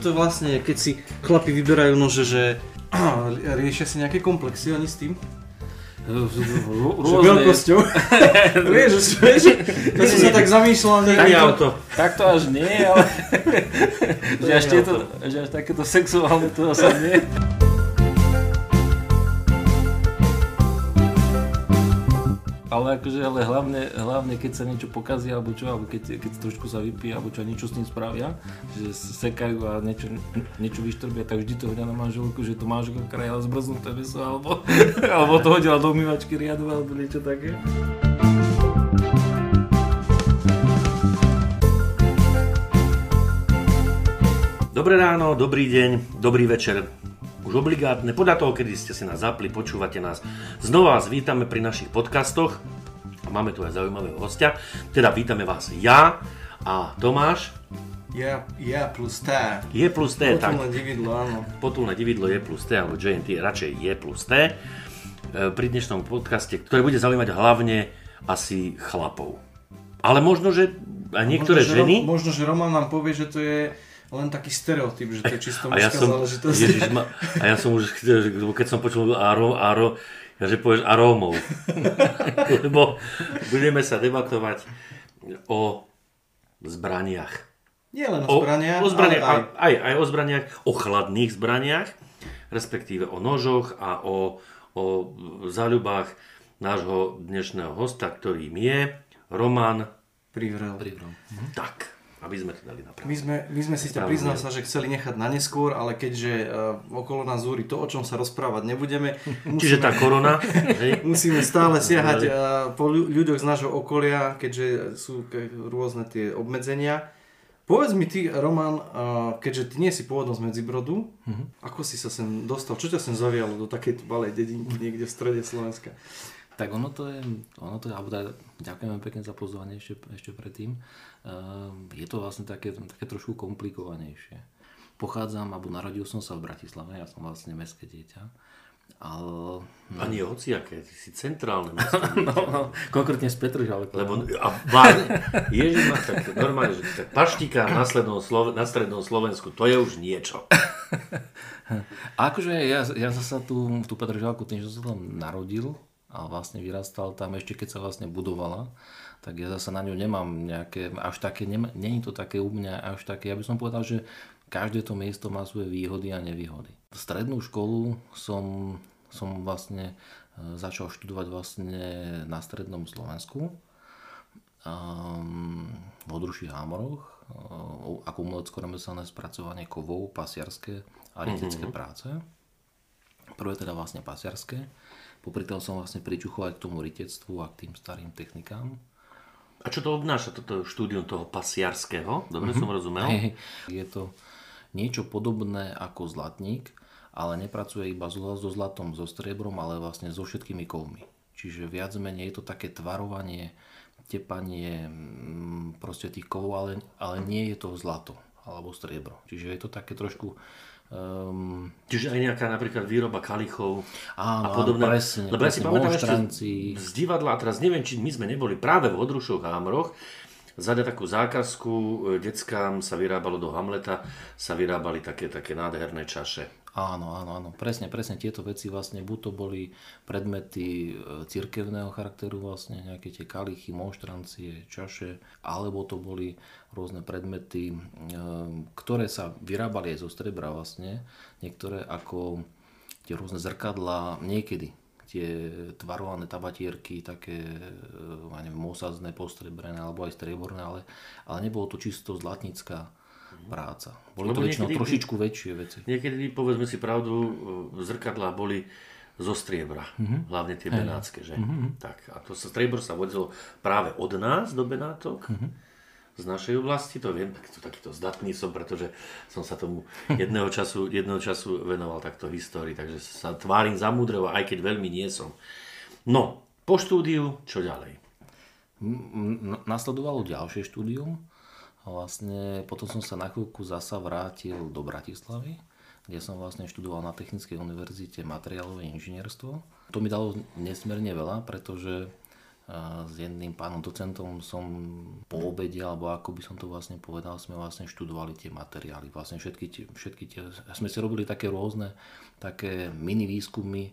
to vlastne, keď si chlapi vyberajú nože, že riešia si nejaké komplexy oni s tým? Že veľkosťou? vieš, vieš, to si sa tak zamýšľal Tak, niekde. auto. Tak to až nie, ale že, až tieto, že až takéto sexuálne to zase nie. Ale akože, ale hlavne, hlavne keď sa niečo pokazí, alebo čo, alebo keď, keď trošku sa vypije, alebo čo, niečo s tým spravia, že sekajú a niečo, niečo vyštrbia, tak vždy to hodia na manželku, že to manželka krajala zbrznuté meso, alebo, alebo to hodila do umývačky riadu, alebo niečo také. Dobré ráno, dobrý deň, dobrý večer. Už obligátne, podľa toho, kedy ste si nás zapli, počúvate nás. Znova vás vítame pri našich podcastoch. A Máme tu aj zaujímavého hostia. Teda vítame vás ja a Tomáš. Ja, ja plus tá. Je plus T, tak. Potulné dividlo, áno. Potulné dividlo je plus T, alebo JNT radšej je plus T. E, Pri dnešnom podcaste, ktorý bude zaujímať hlavne asi chlapov. Ale možno, že aj niektoré možno, že ženy... Ro- možno, že Roman nám povie, že to je len taký stereotyp, že to je čisto A ja mužská som, záležitosť. Ježiš, ma, a ja som už, chcel, že keď som počul aro, aro, ja že povieš arómov. Lebo budeme sa debatovať o zbraniach. Nie len O, o zbraniach, o zbraniach ale aj. aj, aj o zbraniach, o chladných zbraniach, respektíve o nožoch a o, o záľubách nášho dnešného hosta, ktorým je Roman. Privrel. Tak, aby sme to dali na My sme, my sme Správne. priznal sa, že chceli nechať na neskôr, ale keďže uh, okolo nás zúri to, o čom sa rozprávať nebudeme, Čiže musíme, tá korona, musíme stále siahať uh, po ľu- ľuďoch z nášho okolia, keďže sú rôzne tie obmedzenia. Povedz mi ty, Roman, uh, keďže ty nie si pôvodom z Medzibrodu, ako si sa sem dostal? Čo ťa sem zavialo do takejto malej dedinky niekde v strede Slovenska? Tak ono to je, ono to je, alebo teda, ďakujeme pekne za pozvanie ešte, ešte predtým. Ehm, je to vlastne také, také trošku komplikovanejšie. Pochádzam, alebo narodil som sa v Bratislave, ja som vlastne mestské dieťa. Ale, a nie hociaké, ty si centrálne mesto. no, no, konkrétne z Petržalky. Lebo, a vážne, Ježiš ma tak normálne, že tak paštika na, slednom Slove, na strednom Slovensku, to je už niečo. A akože ja, ja zasa tú, tú Petržalku, tým, že som sa tam narodil a vlastne vyrastal tam ešte keď sa vlastne budovala, tak ja zasa na ňu nemám nejaké, až také, nem, není to také u mňa až také, ja by som povedal, že každé to miesto má svoje výhody a nevýhody. Strednú školu som, som vlastne e, začal študovať vlastne na strednom Slovensku um, v Odruši Hámoroch ako umelecko-remeselné spracovanie kovov, pasiarské a rytické mm-hmm. práce. Prvé teda vlastne pasiarské. Popri tom som vlastne pričuchol aj k tomu rytectvu a k tým starým technikám. A čo to obnáša toto štúdium toho pasiarského? Dobre som rozumel? Je to niečo podobné ako zlatník, ale nepracuje iba so so zlatom, so striebrom, ale vlastne so všetkými kovmi. Čiže viac menej je to také tvarovanie, tepanie mm, proste tých kovov, ale, ale nie je to zlato alebo striebro. Čiže je to také trošku um, Čiže aj nejaká napríklad výroba kalichov Áno, a podobné. presne, Lebo ja si presne, pamätám ešte z divadla, a teraz neviem, či my sme neboli práve v Odrušoch a Hamroch, zadať takú zákazku, e, deckám sa vyrábalo do Hamleta, sa vyrábali také, také nádherné čaše. Áno, áno, áno. Presne, presne tieto veci vlastne buď to boli predmety e, cirkevného charakteru, vlastne nejaké tie kalichy, monštrancie, čaše, alebo to boli rôzne predmety, ktoré sa vyrábali aj zo strebra vlastne. Niektoré ako tie rôzne zrkadlá, niekedy tie tvarované tabatierky, také, e, ja neviem, osadzné, postrebrené, alebo aj strieborné, ale, ale nebolo to čisto zlatnícká práca. Boli to Lebo väčšinou niekedy- trošičku väčšie veci. Niekedy, povedzme si pravdu, e, zrkadlá boli zo striebra, Mhm. hlavne tie benátske, že? Tak, a to sa striebro sa vodilo práve od nás do Benátok, Mhm. z našej oblasti, to viem, takýto, takýto zdatný som, pretože som sa tomu jedného času, jedného času venoval takto histórii, takže sa tvárim zamúdrevo, aj keď veľmi nie som. No, po štúdiu, čo ďalej? Nasledovalo ďalšie štúdium vlastne potom som sa na chvíľku zasa vrátil do Bratislavy, kde som vlastne študoval na Technickej univerzite materiálové inžinierstvo. To mi dalo nesmierne veľa, pretože s jedným pánom docentom som po obede, alebo ako by som to vlastne povedal, sme vlastne študovali tie materiály. Vlastne všetky tie, všetky tie sme si robili také rôzne, také mini výskumy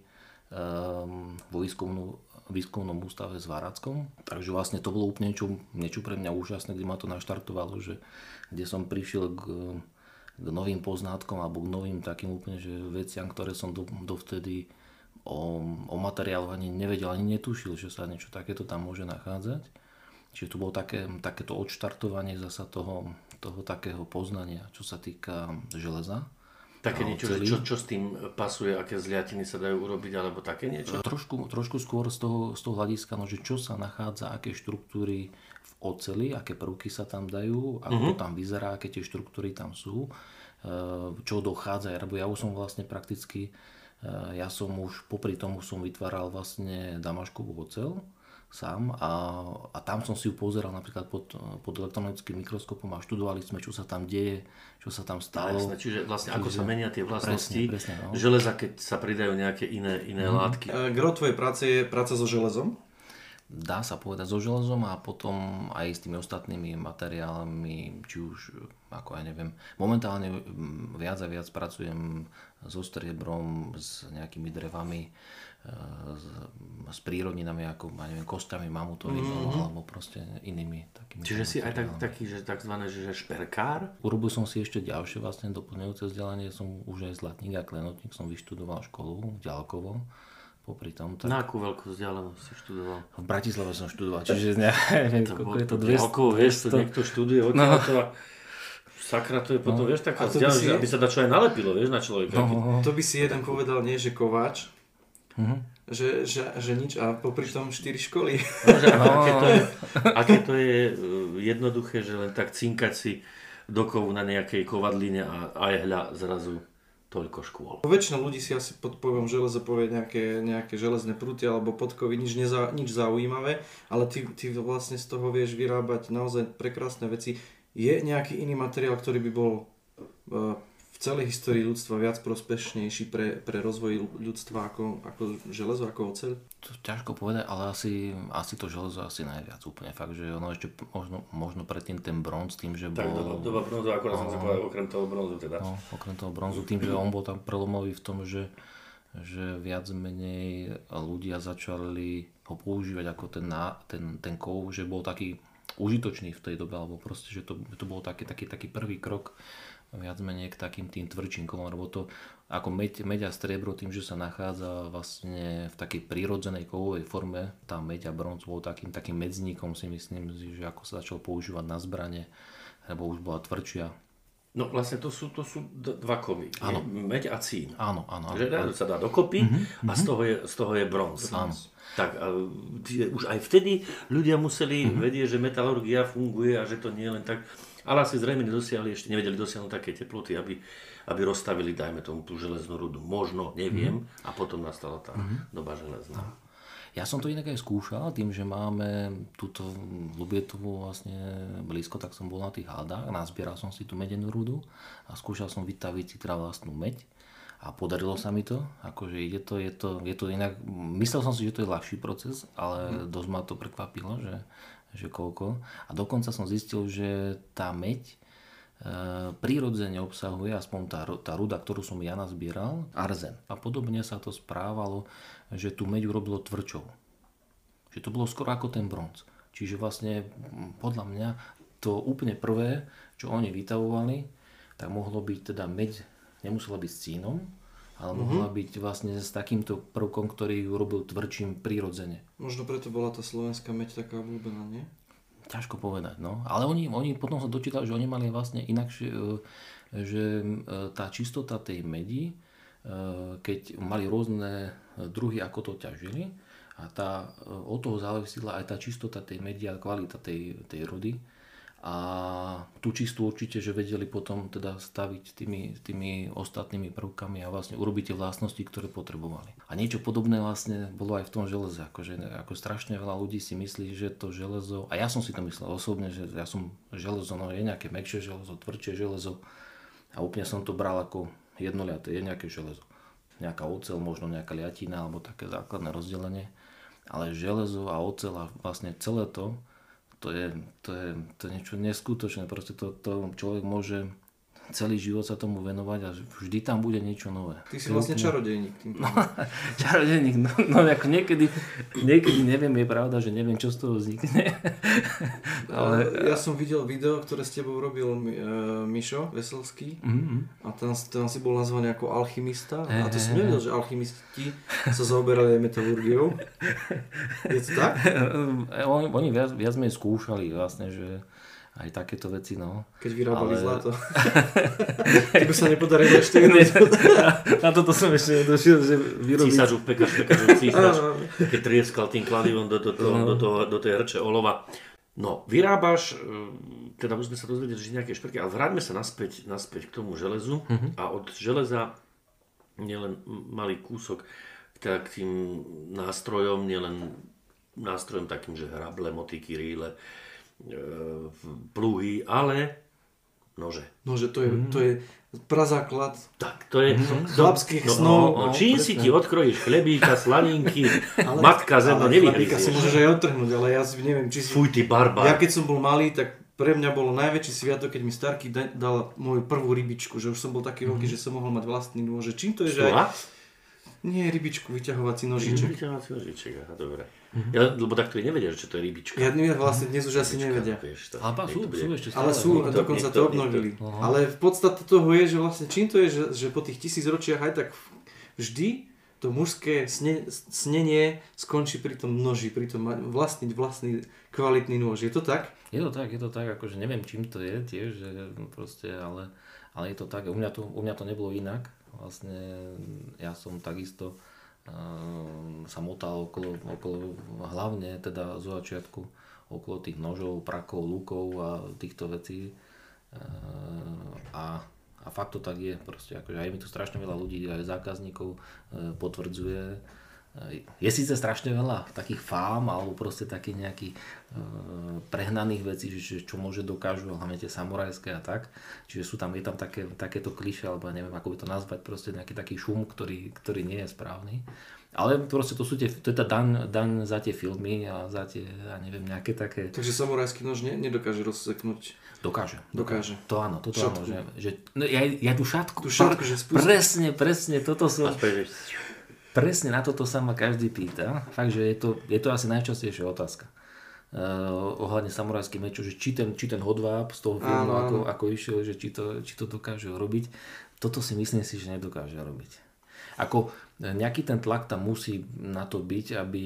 um, vo výskumnú, výskumnom ústave s Varackom. Takže vlastne to bolo úplne niečo, niečo pre mňa úžasné, kde ma to naštartovalo, že kde som prišiel k, k novým poznátkom alebo k novým takým úplne že veciam, ktoré som do, dovtedy o, o materiáloch ani nevedel, ani netušil, že sa niečo takéto tam môže nachádzať. Čiže to bolo také, takéto odštartovanie zasa toho, toho takého poznania, čo sa týka železa. Také niečo, celý. čo, čo s tým pasuje, aké zliatiny sa dajú urobiť, alebo také niečo? Trošku, trošku skôr z toho, z toho hľadiska, no, že čo sa nachádza, aké štruktúry v oceli, aké prvky sa tam dajú, ako uh-huh. to tam vyzerá, aké tie štruktúry tam sú, e, čo dochádza, lebo ja už som vlastne prakticky Eh, ja som už popri tomu som vytváral vlastne damaškovú ocel sám a, a tam som si ju pozeral napríklad pod, pod elektronickým mikroskopom a študovali sme, čo sa tam deje, čo sa tam stalo. Jasne, čiže vlastne čiže, ako sa menia tie vlastnosti presne, presne, no. železa, keď sa pridajú nejaké iné, iné mm-hmm. látky. Eh, gro tvojej práce je práca so železom? dá sa povedať so železom a potom aj s tými ostatnými materiálmi, či už, ako ja neviem, momentálne mm, viac a viac pracujem so striebrom, s nejakými drevami, e, s, s prírodninami, ako ja neviem, kostami mamutovými mm-hmm. alebo proste inými takými. Čiže si aj tak, taký, že takzvané, že šperkár? Urobil som si ešte ďalšie vlastne doplňujúce vzdelanie, som už aj zlatník a klenotník, som vyštudoval školu ďalkovo popri tom. Tak... Na akú veľkú vzdialenosť si študoval? V Bratislave som študoval, čiže neviem, to koľko je to 200. Ďalkovo, vieš, to niekto študuje no. to sakra, to je potom, no. vieš, taká vzdialenosť, si... aby sa čo aj nalepilo, vieš, na človeka. No. To by si jeden povedal, nie, že kováč, uh-huh. že, že, že nič a popri tom 4 školy. No, že, no. aké, to je, aké to je e, jednoduché, že len tak cinkať si do kovu na nejakej kovadline a aj hľa zrazu toľko škôl. Väčšina ľudí si asi pod pojmom železo povie nejaké, nejaké železné pruty alebo podkovy, nič, neza, nič zaujímavé, ale ty, ty vlastne z toho vieš vyrábať naozaj prekrásne veci. Je nejaký iný materiál, ktorý by bol uh, v celej histórii ľudstva viac prospešnejší pre, pre rozvoj ľudstva ako, ako železo, ako oceľ? To ťažko povedať, ale asi, asi to železo asi najviac úplne. Fakt, že ono ešte možno, možno predtým ten bronz tým, že tak, bol... Tak, doba bronzu, akorát no, som sa povedal, okrem toho bronzu teda. No, okrem toho bronzu, tým, že on bol tam prelomový v tom, že že viac menej ľudia začali ho používať ako ten, ten, ten kov, že bol taký užitočný v tej dobe, alebo proste, že to, to bol taký, taký, taký prvý krok viac menej k takým tým tvrdšinkom, lebo to ako meď, meď a striebro tým, že sa nachádza vlastne v takej prírodzenej kovovej forme, tá meď a bronz bol takým, takým medzníkom si myslím, že ako sa začal používať na zbrane, lebo už bola tvrdšia. No vlastne to sú, to sú dva kovy. Áno. Meď a cín. Áno, áno. Že áno. sa dá dokopy uh-huh, a z toho je, z toho je bronz. Áno. Tak a, už aj vtedy ľudia museli uh-huh. vedieť, že metalurgia funguje a že to nie je len tak ale asi zrejme nedosiahli, ešte nevedeli dosiahnuť také teploty, aby, aby rozstavili, dajme tomu, tú železnú rudu. Možno, neviem. Mm. A potom nastala tá mm. doba železná. Ja som to inak aj skúšal, tým, že máme túto Lubietovu vlastne blízko, tak som bol na tých hádach, nazbieral som si tú medenú rudu a skúšal som vytaviť si teda vlastnú meď a podarilo sa mi to, akože ide to, je to, je to inak, myslel som si, že to je ľahší proces, ale mm. dosť ma to prekvapilo, že že koľko. A dokonca som zistil, že tá meď e, prirodzene obsahuje, aspoň tá, tá ruda, ktorú som ja nazbieral, arzen. A podobne sa to správalo, že tú meď urobilo tvrdšou. Že to bolo skoro ako ten bronz. Čiže vlastne podľa mňa to úplne prvé, čo oni vytavovali, tak mohlo byť teda meď, nemusela byť s cínom, ale mm-hmm. mohla byť vlastne s takýmto prvkom, ktorý ju robil tvrdším prirodzene. Možno preto bola tá slovenská meď taká obľúbená, nie? Ťažko povedať, no. Ale oni, oni potom sa dočítali, že oni mali vlastne inakšie, e, že e, tá čistota tej medi, e, keď mali rôzne druhy, ako to ťažili, a tá, od toho závisila aj tá čistota tej medi a kvalita tej, tej rudy, a tú čistú určite, že vedeli potom teda staviť tými, tými ostatnými prvkami a vlastne urobiť tie vlastnosti, ktoré potrebovali. A niečo podobné vlastne bolo aj v tom železe, akože ako strašne veľa ľudí si myslí, že to železo, a ja som si to myslel osobne, že ja som železo, no je nejaké mekšie železo, tvrdšie železo a úplne som to bral ako jednoliaté, je nejaké železo. Nejaká ocel, možno nejaká liatina alebo také základné rozdelenie. ale železo a ocel a vlastne celé to, to je, to je, to je niečo neskutočné. Proste to, to človek môže celý život sa tomu venovať a vždy tam bude niečo nové. Ty si vlastne čarodejník. Tým no, čarodejník, no, no ako niekedy, niekedy neviem, je pravda, že neviem, čo z toho vznikne. Ale... Ja som videl video, ktoré s tebou robil uh, Mišo Veselský mm-hmm. a tam, tam si bol nazvaný ako alchymista a to som nevedel, že alchymisti sa zaoberali aj metalurgiou. Je to tak? Oni, oni viac, viac menej skúšali vlastne, že aj takéto veci, no. Keď vyrábali ale... zlato. Keď sa nepodarí ešte Na toto som ešte nedošiel, že vyrobí... Císažu, pekač, pekač, císaž, keď trieskal tým kladivom do, do, do, do, toho, do tej hrče olova. No, vyrábaš, e, teda už sme sa dozvedeli, že nejaké šperky, ale vráťme sa naspäť, naspäť k tomu železu uh-huh. a od železa nielen malý kúsok teda k tým nástrojom, nielen nástrojom takým, že hrable, motiky, rýle, pluhy, ale nože. Nože, to je, mm. to je prazáklad tak, to je, mm. chlapských no, snov. No, no, čím presne. si ti odkrojíš chlebíka, slaninky, ale, matka zemno, nevyhryzieš. si môžeš aj odtrhnúť, ale ja si neviem, či si... Fuj, ty barbar. Ja keď som bol malý, tak pre mňa bolo najväčší sviatok, keď mi Starky dal moju prvú rybičku, že už som bol taký veľký, mm. že som mohol mať vlastný nôže. Čím to je, že aj... Nie, rybičku, vyťahovací nožiček. Vyťahovací nožiček, aha, dobre. Mm-hmm. Ja, lebo takto nevedia, že to je rybička. Ja neviem, vlastne dnes už asi nevedia. Vieš, to, ale sú, sú ešte stále. Ale sú, niekto, dokonca niekto, to obnovili. Niekto. Ale v podstate toho je, že vlastne čím to je, že, že po tých tisíc ročiach aj tak vždy to mužské sne, snenie skončí pri tom noži, pri tom vlastniť vlastný kvalitný nôž. Je to tak? Je to tak, je to tak, akože neviem čím to je tiež, že proste, ale, ale je to tak. U mňa to, u mňa to nebolo inak. Vlastne ja som takisto sa motal okolo, okolo hlavne teda zo začiatku okolo tých nožov, prakov, lúkov a týchto vecí. Ehm, a, a fakt to tak je. Proste, akože aj mi tu strašne veľa ľudí, aj zákazníkov e, potvrdzuje, je síce strašne veľa takých fám alebo proste takých nejakých e, prehnaných vecí, že, čo môže dokážu, hlavne tie samurajské a tak. Čiže sú tam, je tam také, takéto kliše, alebo neviem ako by to nazvať, proste nejaký taký šum, ktorý, ktorý nie je správny. Ale proste to, sú tie, to je tá daň, daň za tie filmy a za tie, ja neviem, nejaké také... Takže samurajský nož ne, nedokáže rozseknúť? Dokáže. Dokáže. To áno, toto šatku. áno. Že, že, no, ja, ja tú šatku. Tú šatku, že spustí. Presne, presne, toto sú... Presne na toto sa ma každý pýta. Fakt, že je to, je to asi najčastejšia otázka. Uh, ohľadne samurajských mečov, že či ten, či ten hodváb z toho filmu, ako, ako išiel, že či to, či to dokáže robiť. Toto si myslím si, že nedokáže robiť. Ako nejaký ten tlak tam musí na to byť, aby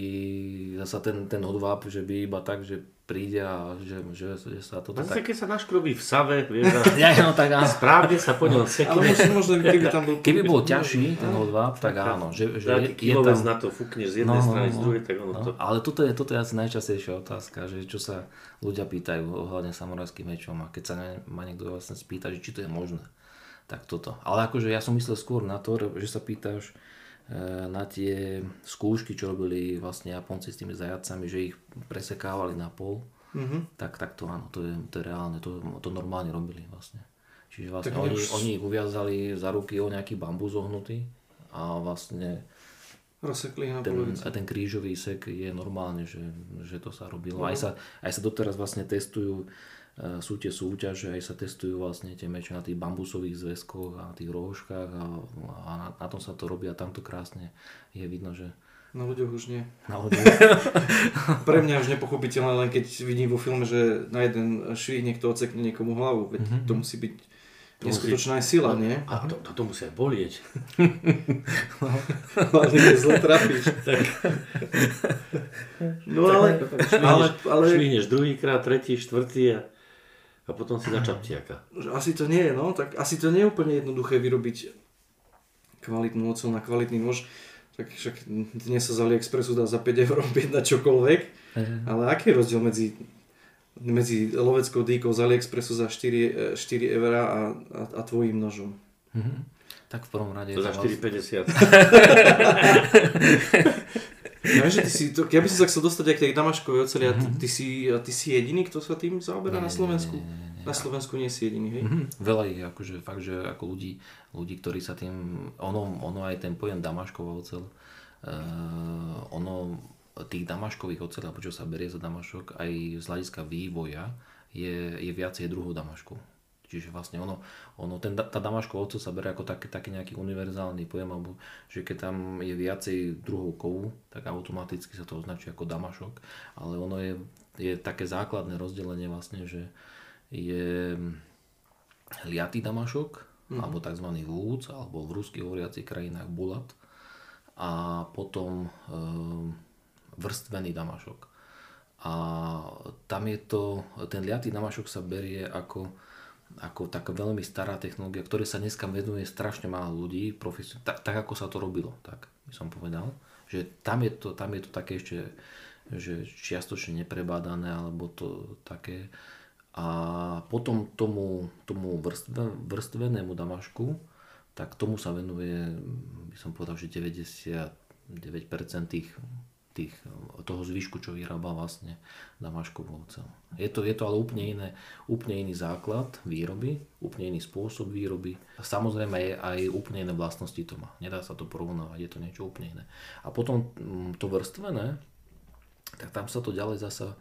zasa ten, ten hodváb, že by iba tak, že príde a že, že, že sa toto tak... keď sa naškrobí v save, vieš, ja, no, tak áno. správne sa po ňom sekne. Ale možno, možno, keby tam bol... Keby bol ťažší ten hodváb, tak áno. Že, že je, je tam... na to fúkneš z jednej no, strany, no, z druhej, tak ono no, to... Ale toto je, toto je asi najčastejšia otázka, že čo sa ľudia pýtajú ohľadne samurajským mečom a keď sa ma niekto vlastne spýta, že či to je možné, tak toto. Ale akože ja som myslel skôr na to, že sa pýtaš, na tie skúšky, čo robili vlastne Japonci s tými zajacami, že ich presekávali na pol mm-hmm. tak, tak to áno, to je, to je reálne, to, to normálne robili vlastne. Čiže vlastne oni, už... oni ich uviazali za ruky o nejaký bambus zohnutý a vlastne Rozsekli na ten, a ten krížový sek je normálne, že, že to sa robilo. No. Aj, sa, aj sa doteraz vlastne testujú, sú tie súťaže, aj sa testujú vlastne tie meče na tých bambusových zväzkoch a tých rohoškách a, a na, na tom sa to robí a tamto krásne je vidno, že na ľuďoch už nie. Na ľuďoch. Pre mňa už nepochopiteľné, len keď vidím vo filme, že na jeden švih niekto ocekne niekomu hlavu. Veď mm-hmm. to musí byť to neskutočná musí... sila, nie? A to, to, to musí aj bolieť. Hlavne keď zle trafíš. tak. No ale... ale, ale... Švihneš druhýkrát, tretí, štvrtý a, a potom si na čaptiaka. Asi to nie je, no. Tak asi to nie je úplne jednoduché vyrobiť kvalitnú ocel na kvalitný nôž tak však dnes sa z AliExpressu dá za 5 eur na čokoľvek, uh-huh. ale aký je rozdiel medzi, medzi loveckou dýkou z AliExpressu za 4, 4 eur a, a, a tvojim nožom? Uh-huh. Tak v prvom rade... To za 4,50. Ja, že ty si, to, ja by som sa chcel dostať aj k tej damaškovej oceli a ty, ty, si, a ty si jediný, kto sa tým zaoberá na Slovensku? Nie, nie, nie, na Slovensku nie si jediný, hej? Mm-hmm. Veľa ich, akože fakt, že ako ľudí, ľudí, ktorí sa tým, ono, ono aj ten pojem damašková ocel, uh, ono tých damaškových ocel, alebo čo sa berie za damašok, aj z hľadiska vývoja je, je viacej druhov damašku. Čiže vlastne ono, ono ten, tá damašková ocel sa berie ako taký, taký nejaký univerzálny pojem, alebo že keď tam je viacej druhov kovu, tak automaticky sa to označuje ako damašok, ale ono je, je také základné rozdelenie vlastne, že je liatý damašok, mm-hmm. alebo tzv. vúc, alebo v rusky hovoriacich krajinách bulat a potom e, vrstvený damašok. A tam je to, ten liatý damašok sa berie ako ako taká veľmi stará technológia, ktoré sa dneska venuje strašne málo ľudí, tak, tak ako sa to robilo, tak by som povedal. Že tam je to, tam je to také ešte že čiastočne neprebádané, alebo to také. A potom tomu, tomu vrstve, vrstvenému damašku, tak tomu sa venuje, by som povedal, že 99% tých tých, toho zvyšku, čo vyrába vlastne Damaškovú ocel. Je to, je to ale úplne, iné, úplne iný základ výroby, úplne iný spôsob výroby. Samozrejme je aj úplne iné vlastnosti to má. Nedá sa to porovnávať, je to niečo úplne iné. A potom mm, to vrstvené, tak tam sa to ďalej zasa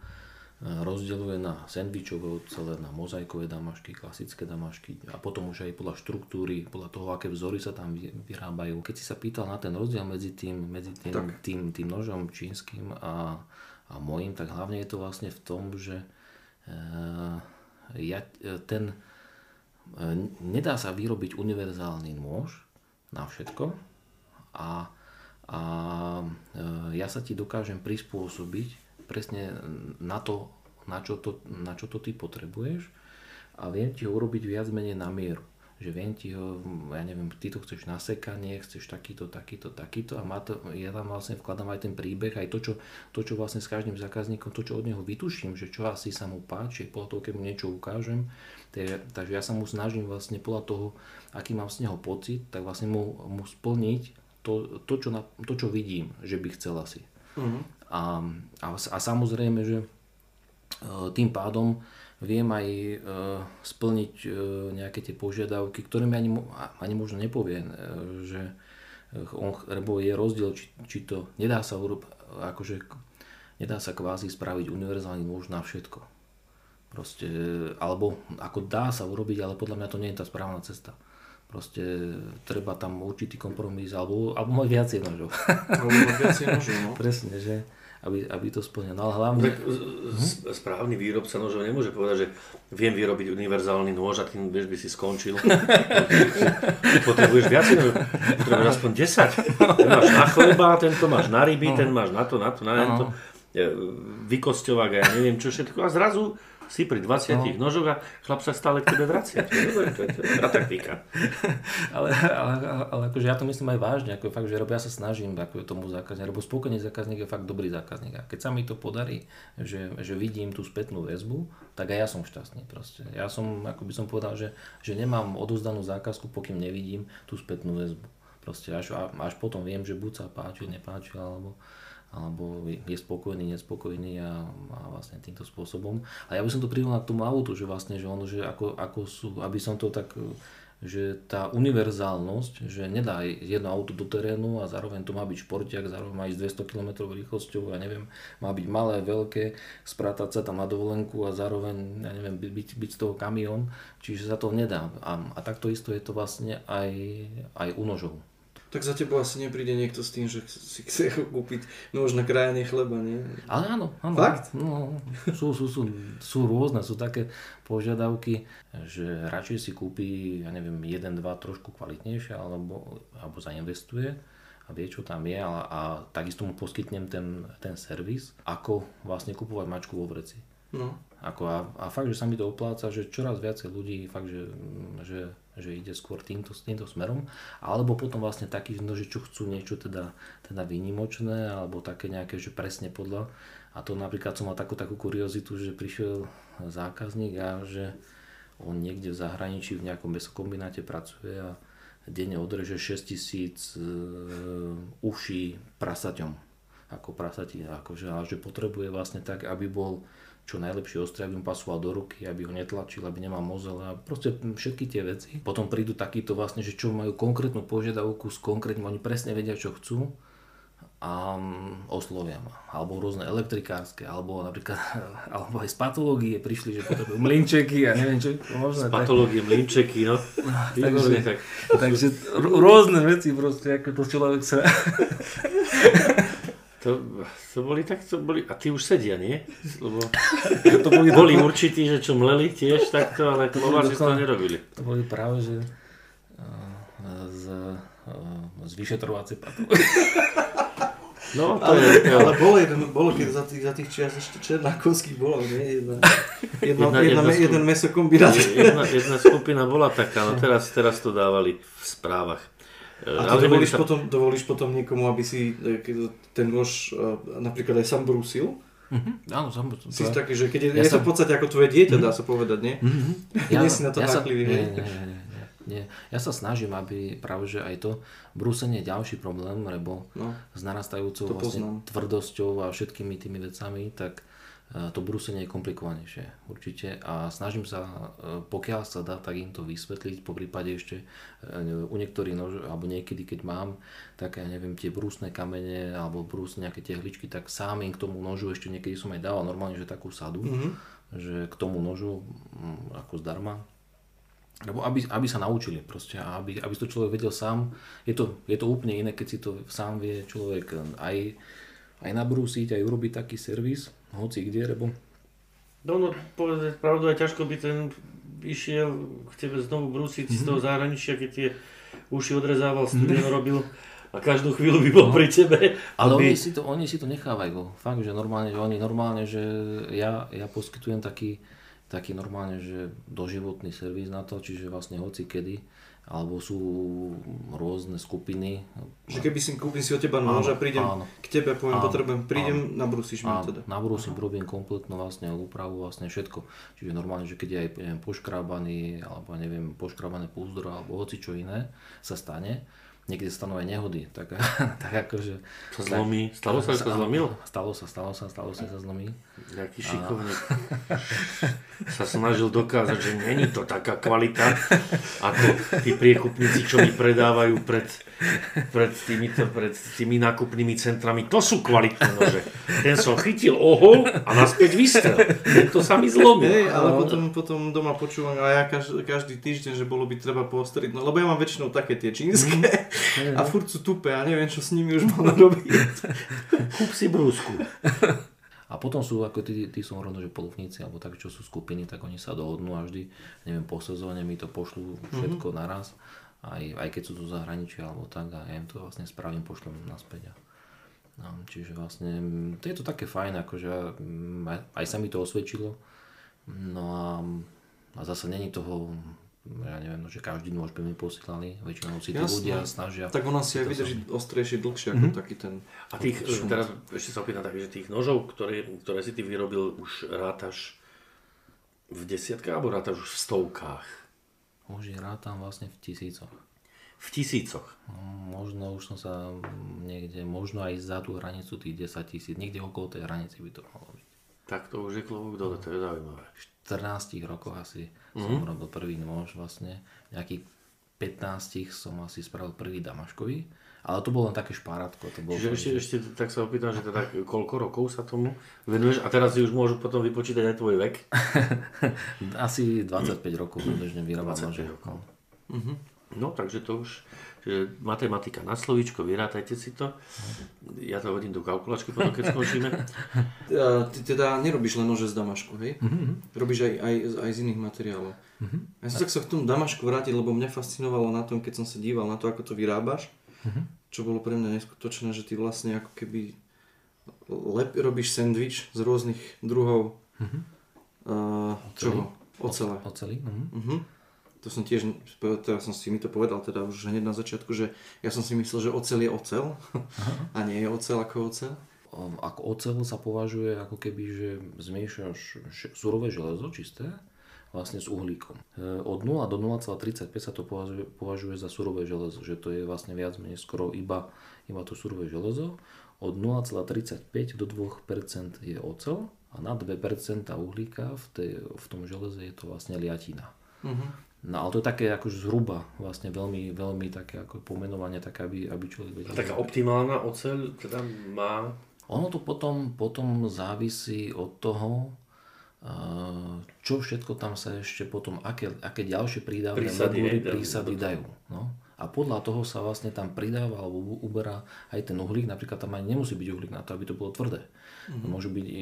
rozdeľuje na sendvičové celé, na mozaikové damašky, klasické damašky a potom už aj podľa štruktúry, podľa toho, aké vzory sa tam vyrábajú. Keď si sa pýtal na ten rozdiel medzi tým, medzi tým, tým, tým nožom čínskym a, a mojím, tak hlavne je to vlastne v tom, že e, ja, ten, e, nedá sa vyrobiť univerzálny nôž na všetko a, a e, ja sa ti dokážem prispôsobiť presne na to, na čo to, na čo to ty potrebuješ a viem ti ho urobiť viac menej na mieru. Že viem ti ho, ja neviem, ty to chceš na sekanie, chceš takýto, takýto, takýto a má to, ja tam vlastne vkladám aj ten príbeh, aj to čo, to, čo vlastne s každým zákazníkom, to, čo od neho vytuším, že čo asi sa mu páči, podľa toho, keď mu niečo ukážem. Takže, takže ja sa mu snažím vlastne podľa toho, aký mám z neho pocit, tak vlastne mu, mu splniť to, to, čo na, to, čo vidím, že by chcel asi. Uh-huh. A, a, a samozrejme, že e, tým pádom viem aj e, splniť e, nejaké tie požiadavky, ktoré mi ani, ani možno nepovie, že on, lebo je rozdiel, či, či to nedá sa urobiť, akože nedá sa kvázi spraviť univerzálny nôž na všetko. Proste, alebo ako dá sa urobiť, ale podľa mňa to nie je tá správna cesta. Proste treba tam určitý kompromis, alebo, alebo mať viacej nožov. Alebo mať viacej nožov, no. Presne, že aby, aby to splnil. No ale hlavne... Tak hm? správny výrobca nožov nemôže povedať, že viem vyrobiť univerzálny nôž a tým vieš by si skončil. potrebuješ viac, potrebuješ aspoň 10. Ten máš na chleba, tento máš na ryby, ten máš na to, na to, na to. Vykosťovák a ja neviem čo všetko. A zrazu si pri 20 no. nožoch a chlap sa stále k tebe vracia. To je dobré, to je dobrá taktika. ale, ale, ale, akože ja to myslím aj vážne, ako fakt, že ja sa snažím ako tomu zákazník, lebo spokojný zákazník je fakt dobrý zákazník. A keď sa mi to podarí, že, že vidím tú spätnú väzbu, tak aj ja som šťastný proste. Ja som, ako by som povedal, že, že nemám odozdanú zákazku, pokým nevidím tú spätnú väzbu. Proste až, až potom viem, že buď sa páči, nepáči, alebo, alebo je spokojný, nespokojný a, a vlastne týmto spôsobom. A ja by som to prirovnal k tomu autu, že vlastne, že ono, že ako, ako sú, aby som to tak že tá univerzálnosť, že nedá jedno auto do terénu a zároveň to má byť športiak, zároveň má ísť 200 km rýchlosťou, ja neviem, má byť malé, veľké, sprátať sa tam na dovolenku a zároveň, ja neviem, byť, byť z toho kamión, čiže sa to nedá. A, a takto isto je to vlastne aj, aj u nožov. Tak za tebou asi nepríde niekto s tým, že si chce kúpiť nôž na krajanie chleba, nie? Áno, áno. Fakt? No, sú, sú, sú, sú rôzne, sú také požiadavky, že radšej si kúpi, ja neviem, jeden, dva trošku kvalitnejšie, alebo, alebo zainvestuje a vie, čo tam je a, a takisto mu poskytnem ten, ten servis, ako vlastne kupovať mačku vo vreci. No. Ako a, a fakt, že sa mi to opláca, že čoraz viacej ľudí fakt, že, že že ide skôr týmto, týmto smerom, alebo potom vlastne takí, no, že čo chcú niečo teda, teda výnimočné, alebo také nejaké, že presne podľa. A to napríklad som mal takú, takú kuriozitu, že prišiel zákazník a že on niekde v zahraničí v nejakom mesokombináte pracuje a denne odreže 6000 e, uší prasaťom ako prasati, akože, ale že potrebuje vlastne tak, aby bol čo najlepšie ostré, aby mu pasoval do ruky, aby ho netlačil, aby nemal mozel a proste všetky tie veci. Potom prídu takíto vlastne, že čo majú konkrétnu požiadavku s konkrétnym, oni presne vedia, čo chcú a oslovia ma. Alebo rôzne elektrikárske, alebo napríklad alebo aj z patológie prišli, že potrebujú mlinčeky a neviem čo. Možno, z patológie mlinčeky, no. takže, tak. takže rôzne veci proste, ako to človek sa... To, to boli tak, to boli, a tí už sedia, nie? Lebo to boli, boli určití, že čo mleli tiež takto, ale klováči to nerobili. To boli práve, že z, z vyšetrovacej patológie. No, to ale, je, ale bolo, jeden, bolo keď za tých, za tých čias ešte Černákovský bol, nie? Jedna, jedna, jedna, jedna, jedna jeden mesokombinát. Jedna, jedna skupina bola taká, no teraz, teraz to dávali v správach. A ty dovolíš, sa... potom, dovolíš potom niekomu, aby si e, ten nôž e, napríklad aj sám brúsil? Mm-hmm. Áno, sám brúsil. Si taký, že keď je, ja je som... to v podstate ako tvoje dieťa, mm-hmm. dá sa povedať, nie? Mm-hmm. Ja, nie si na to ja náklivý, nie, nie, nie, nie. Nie. Ja sa snažím, aby práve že aj to brúsenie je ďalší problém, lebo no, s narastajúcou vlastne tvrdosťou a všetkými tými vecami, tak to brúsenie je komplikovanejšie určite a snažím sa, e, pokiaľ sa dá, tak im to vysvetliť, po prípade ešte e, u niektorých nož, alebo niekedy, keď mám také, ja neviem, tie brúsne kamene alebo brús nejaké tie hličky, tak sám im k tomu nožu ešte niekedy som aj dával normálne, že takú sadu, mm-hmm. že k tomu nožu ako zdarma, lebo aby, aby sa naučili proste a aby, aby to človek vedel sám. Je to, je to úplne iné, keď si to sám vie človek aj, aj nabrúsiť, aj urobiť taký servis, hoci kde, lebo... No, no, povedať pravdu, aj ťažko by ten išiel k tebe znovu brúsiť mm-hmm. z toho mhm. zahraničia, keď tie uši odrezával, studio mm-hmm. robil a každú chvíľu by bol no. pri tebe. Ale aby... oni, si to, oni si to nechávajú. Fakt, že normálne, že oni normálne, že ja, ja poskytujem taký, taký normálne, že doživotný servis na to, čiže vlastne hoci kedy, alebo sú rôzne skupiny. Že keby si kúpim si od teba nož a prídem áno, k tebe, poviem, áno, potrebujem, prídem, áno, nabrúsiš mi teda. Nabrúsim, robím kompletnú vlastne úpravu, vlastne všetko. Čiže normálne, že keď je aj neviem, poškrábaný, alebo neviem, poškrábané púzdro, alebo hoci čo iné sa stane, niekde stanú aj nehody, tak, tak akože... Sa zlomí, stalo sa, že sa zlomil? Stalo sa, stalo sa, stalo sa, sa zlomí. Jaký šikovník. sa snažil dokázať, že není to taká kvalita, ako tí priekupníci, čo mi predávajú pred, pred, týmito, pred tými nákupnými centrami. To sú kvalitné nože. Ten som chytil ohol a naspäť vystrel. to sa mi zlomil. Hej, ale potom, potom doma počúvam a ja každý, každý týždeň, že bolo by treba postriť. No lebo ja mám väčšinou také tie čínske mm. A furt sú tupe a neviem, čo s nimi už mám robiť. Kúp si brúsku. A potom sú ako tí, tí sú rovno, že polovníci, alebo tak, čo sú skupiny, tak oni sa dohodnú a vždy, neviem, po sezóne mi to pošlú všetko mm-hmm. naraz, aj, aj keď sú tu zahraničia alebo tak a ja im to vlastne spravím, pošlem naspäť. No, čiže vlastne to je to také fajn, akože aj sa mi to osvedčilo. No a, a zase není toho ja neviem, no, že každý nôž by mi posielali, väčšinou si tí ľudia snažia. Tak ona si aj vydrží ostrejšie, dlhšie ako mm-hmm. taký ten... A tých, teraz ešte sa opýtam tak, že tých nožov, ktoré, ktoré si ty vyrobil, už rátaš v desiatkách alebo rátaš už v stovkách? Už rátam vlastne v tisícoch. V tisícoch? No, možno už som sa niekde, možno aj za tú hranicu tých 10 tisíc, niekde okolo tej hranice by to mohlo byť. Tak to už je klobúk dole, to je zaujímavé. 14 rokoch asi mm-hmm. som robil prvý nôž vlastne. Nejakých 15 som asi spravil prvý damaškový. Ale to bolo len také špárátko. To bolo Čiže ešte, ešte, tak sa opýtam, že teda koľko rokov sa tomu venuješ a teraz si už môžu potom vypočítať aj tvoj vek? Asi 25 rokov bežne vyrábať nože. Rokov. Mm-hmm. No takže to už, že matematika na slovíčko, vyrátajte si to. Ja to hodím do kalkulačky potom, keď skončíme. Ty teda nerobíš len nože z damašku, hej? Mm-hmm. Robíš aj, aj, aj z iných materiálov. Mm-hmm. Ja som tak sa k tomu damašku vrátiť, lebo mňa fascinovalo na tom, keď som sa díval na to, ako to vyrábaš, mm-hmm. čo bolo pre mňa neskutočné, že ty vlastne ako keby lep, robíš sendvič z rôznych druhov mm-hmm. uh, čoho? Ocele. Oceli. Mm-hmm. Uh-huh to som tiež, teraz som si mi to povedal teda už hneď na začiatku, že ja som si myslel, že ocel je ocel a nie je ocel ako ocel. Ako ocel sa považuje ako keby, že zmiešaš surové železo čisté vlastne s uhlíkom. E, od 0 do 0,35 sa to považuje, považuje za surové železo, že to je vlastne viac menej skoro iba, iba to surové železo. Od 0,35 do 2% je ocel a na 2% uhlíka v, tej, v tom železe je to vlastne liatina. Uh-huh. No ale to je také akože zhruba, vlastne veľmi, veľmi také ako pomenovanie, také, aby, aby človek vedel. A taká optimálna oceľ teda má? Ono to potom, potom závisí od toho, čo všetko tam sa ešte potom, aké, aké ďalšie prídavné prísady, prísady dajú. No? A podľa toho sa vlastne tam pridáva alebo uberá aj ten uhlík. Napríklad tam aj nemusí byť uhlík na to, aby to bolo tvrdé. Mm-hmm. Môžu byť, e,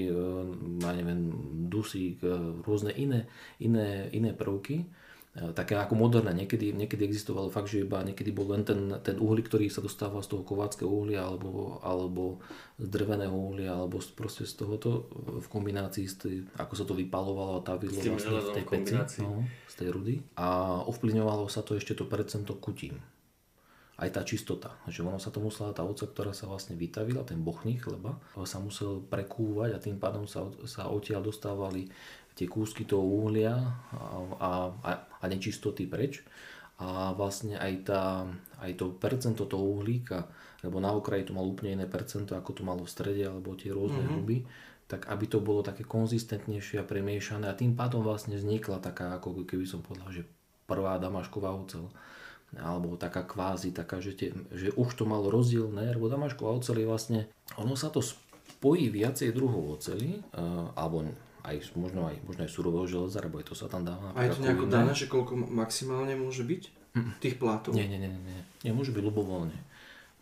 ja neviem, dusík, e, rôzne iné, iné, iné prvky také ako moderné. Niekedy, niekedy existovalo fakt, že iba niekedy bol len ten, ten uhlík, ktorý sa dostával z toho kováckého uhlia alebo, alebo z drveného uhlia alebo proste z tohoto v kombinácii s tý, ako sa to vypalovalo a tavilo vlastne v tej peci, no, z tej rudy. A ovplyvňovalo sa to ešte to percento kutín aj tá čistota. Že ono sa to musela, tá oca, ktorá sa vlastne vytavila, ten bochník chleba, sa musel prekúvať a tým pádom sa, sa odtiaľ dostávali tie kúsky toho uhlia a, a, a nečistoty preč. A vlastne aj, tá, aj to percento toho uhlíka, lebo na okraji to malo úplne iné percento, ako to malo v strede, alebo tie rôzne mm-hmm. huby, tak aby to bolo také konzistentnejšie a premiešané a tým pádom vlastne vznikla taká, ako keby som povedal, že prvá damašková ocel alebo taká kvázi, taká, že, tie, že už to malo rozdielne, lebo damašková ocel je vlastne, ono sa to spojí viacej druhov oceli, uh, alebo aj možno aj, možno aj surového železa, lebo aj to sa tam dáva. A je to nejako dané, že koľko maximálne môže byť tých plátov? Nie, nie, nie, nie, nie. môže byť ľubovoľne.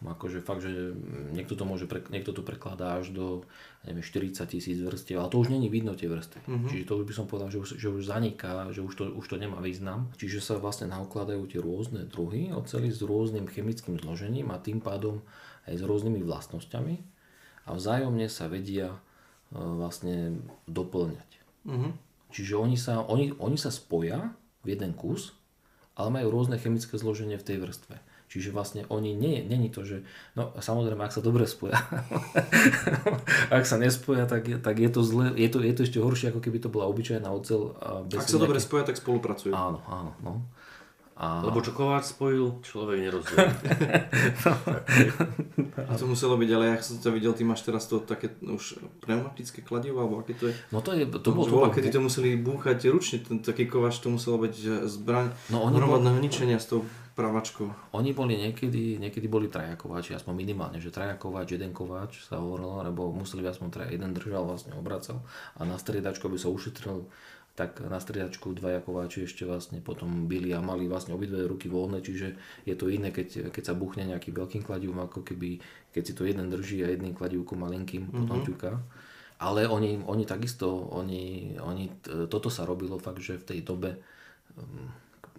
Akože fakt, že niekto to môže, pre, niekto to prekladá až do neviem, 40 tisíc vrstiev, ale to už není vidno tie vrstvy. Mm-hmm. Čiže to už by som povedal, že už, že už zaniká, že už to, už to nemá význam. Čiže sa vlastne naukladajú tie rôzne druhy oceli s rôznym chemickým zložením a tým pádom aj s rôznymi vlastnosťami a vzájomne sa vedia vlastne doplňať. Uh-huh. Čiže oni sa, oni, oni sa spoja v jeden kus, ale majú rôzne chemické zloženie v tej vrstve. Čiže vlastne oni, nie, není to, že, no samozrejme, ak sa dobre spoja, ak sa nespoja, tak je, tak je to zle, je to, je to ešte horšie, ako keby to bola obyčajná ocel. Ak sa nejaké... dobre spoja, tak spolupracujú. Áno, áno, no. A... Lebo čo Kováč spojil, človek nerozumie. a to muselo byť, ale ja som to videl, ty máš teraz to také už pneumatické kladivo, alebo aké to je? No to je, to, to bolo... Bolo kedy to museli búchať ručne, ten taký kováč, to muselo byť zbraň no, hromadného bol... ničenia s tou pravačkou. Oni boli niekedy, niekedy boli trajakováči, aspoň minimálne, že trajakováč, jeden kováč sa hovorilo, lebo museli aspoň traja, jeden držal vlastne obracal a na striedačko by sa ušetril tak na striedačku dvaja kováči ešte vlastne potom byli a mali vlastne obidve ruky voľné, čiže je to iné, keď, keď sa buchne nejaký veľkým kladivom, ako keby, keď si to jeden drží a jedným kladivkom malinkým mm-hmm. potom ťuká. Ale oni, oni takisto, oni, oni, toto sa robilo fakt, že v tej dobe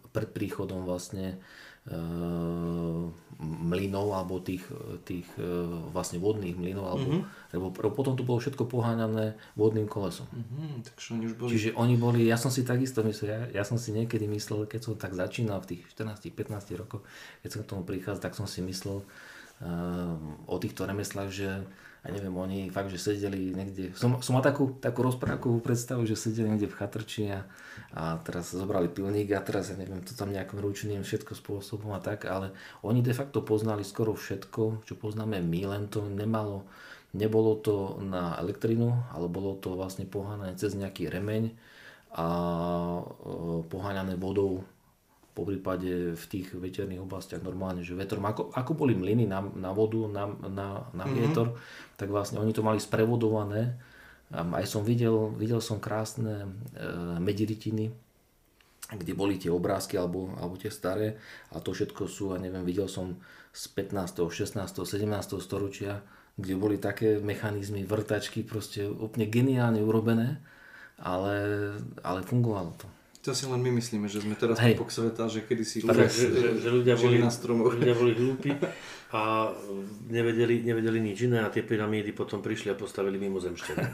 pred príchodom vlastne mlynov alebo tých, tých eh, vlastne vodných mlynov, alebo, mm-hmm. lebo potom to bolo všetko poháňané vodným kolesom. Mm-hmm, takže oni už boli... Čiže oni boli, ja som si takisto myslel, ja, ja som si niekedy myslel, keď som tak začínal v tých 14-15 rokoch, keď som k tomu prichádzal, tak som si myslel uh, o týchto remeslách, že ja neviem, oni fakt, že sedeli niekde, som, som mal takú, takú rozprávkovú predstavu, že sedeli niekde v chatrči a, a teraz zobrali pilník a teraz, ja neviem, to tam nejakým ručným všetko spôsobom a tak, ale oni de facto poznali skoro všetko, čo poznáme my, len to nemalo, nebolo to na elektrinu, ale bolo to vlastne poháňané cez nejaký remeň a e, poháňané vodou po prípade v tých veterných oblastiach normálne, že vetrom, ako, ako boli mlyny na, na vodu, na, na, na mm-hmm. vietor, tak vlastne oni to mali sprevodované. Aj som videl, videl som krásne e, mediritiny, kde boli tie obrázky alebo, alebo tie staré a to všetko sú, a neviem, videl som z 15., 16., 17. storočia, kde boli také mechanizmy, vrtačky, proste úplne geniálne urobené, ale, ale fungovalo to. To si len my myslíme, že sme teraz hey. pupok sveta, že kedy si ľudia, že, že, že ľudia, boli, na stromoch. ľudia boli hlúpi a nevedeli, nevedeli nič iné a tie pyramídy potom prišli a postavili mimozemšťania.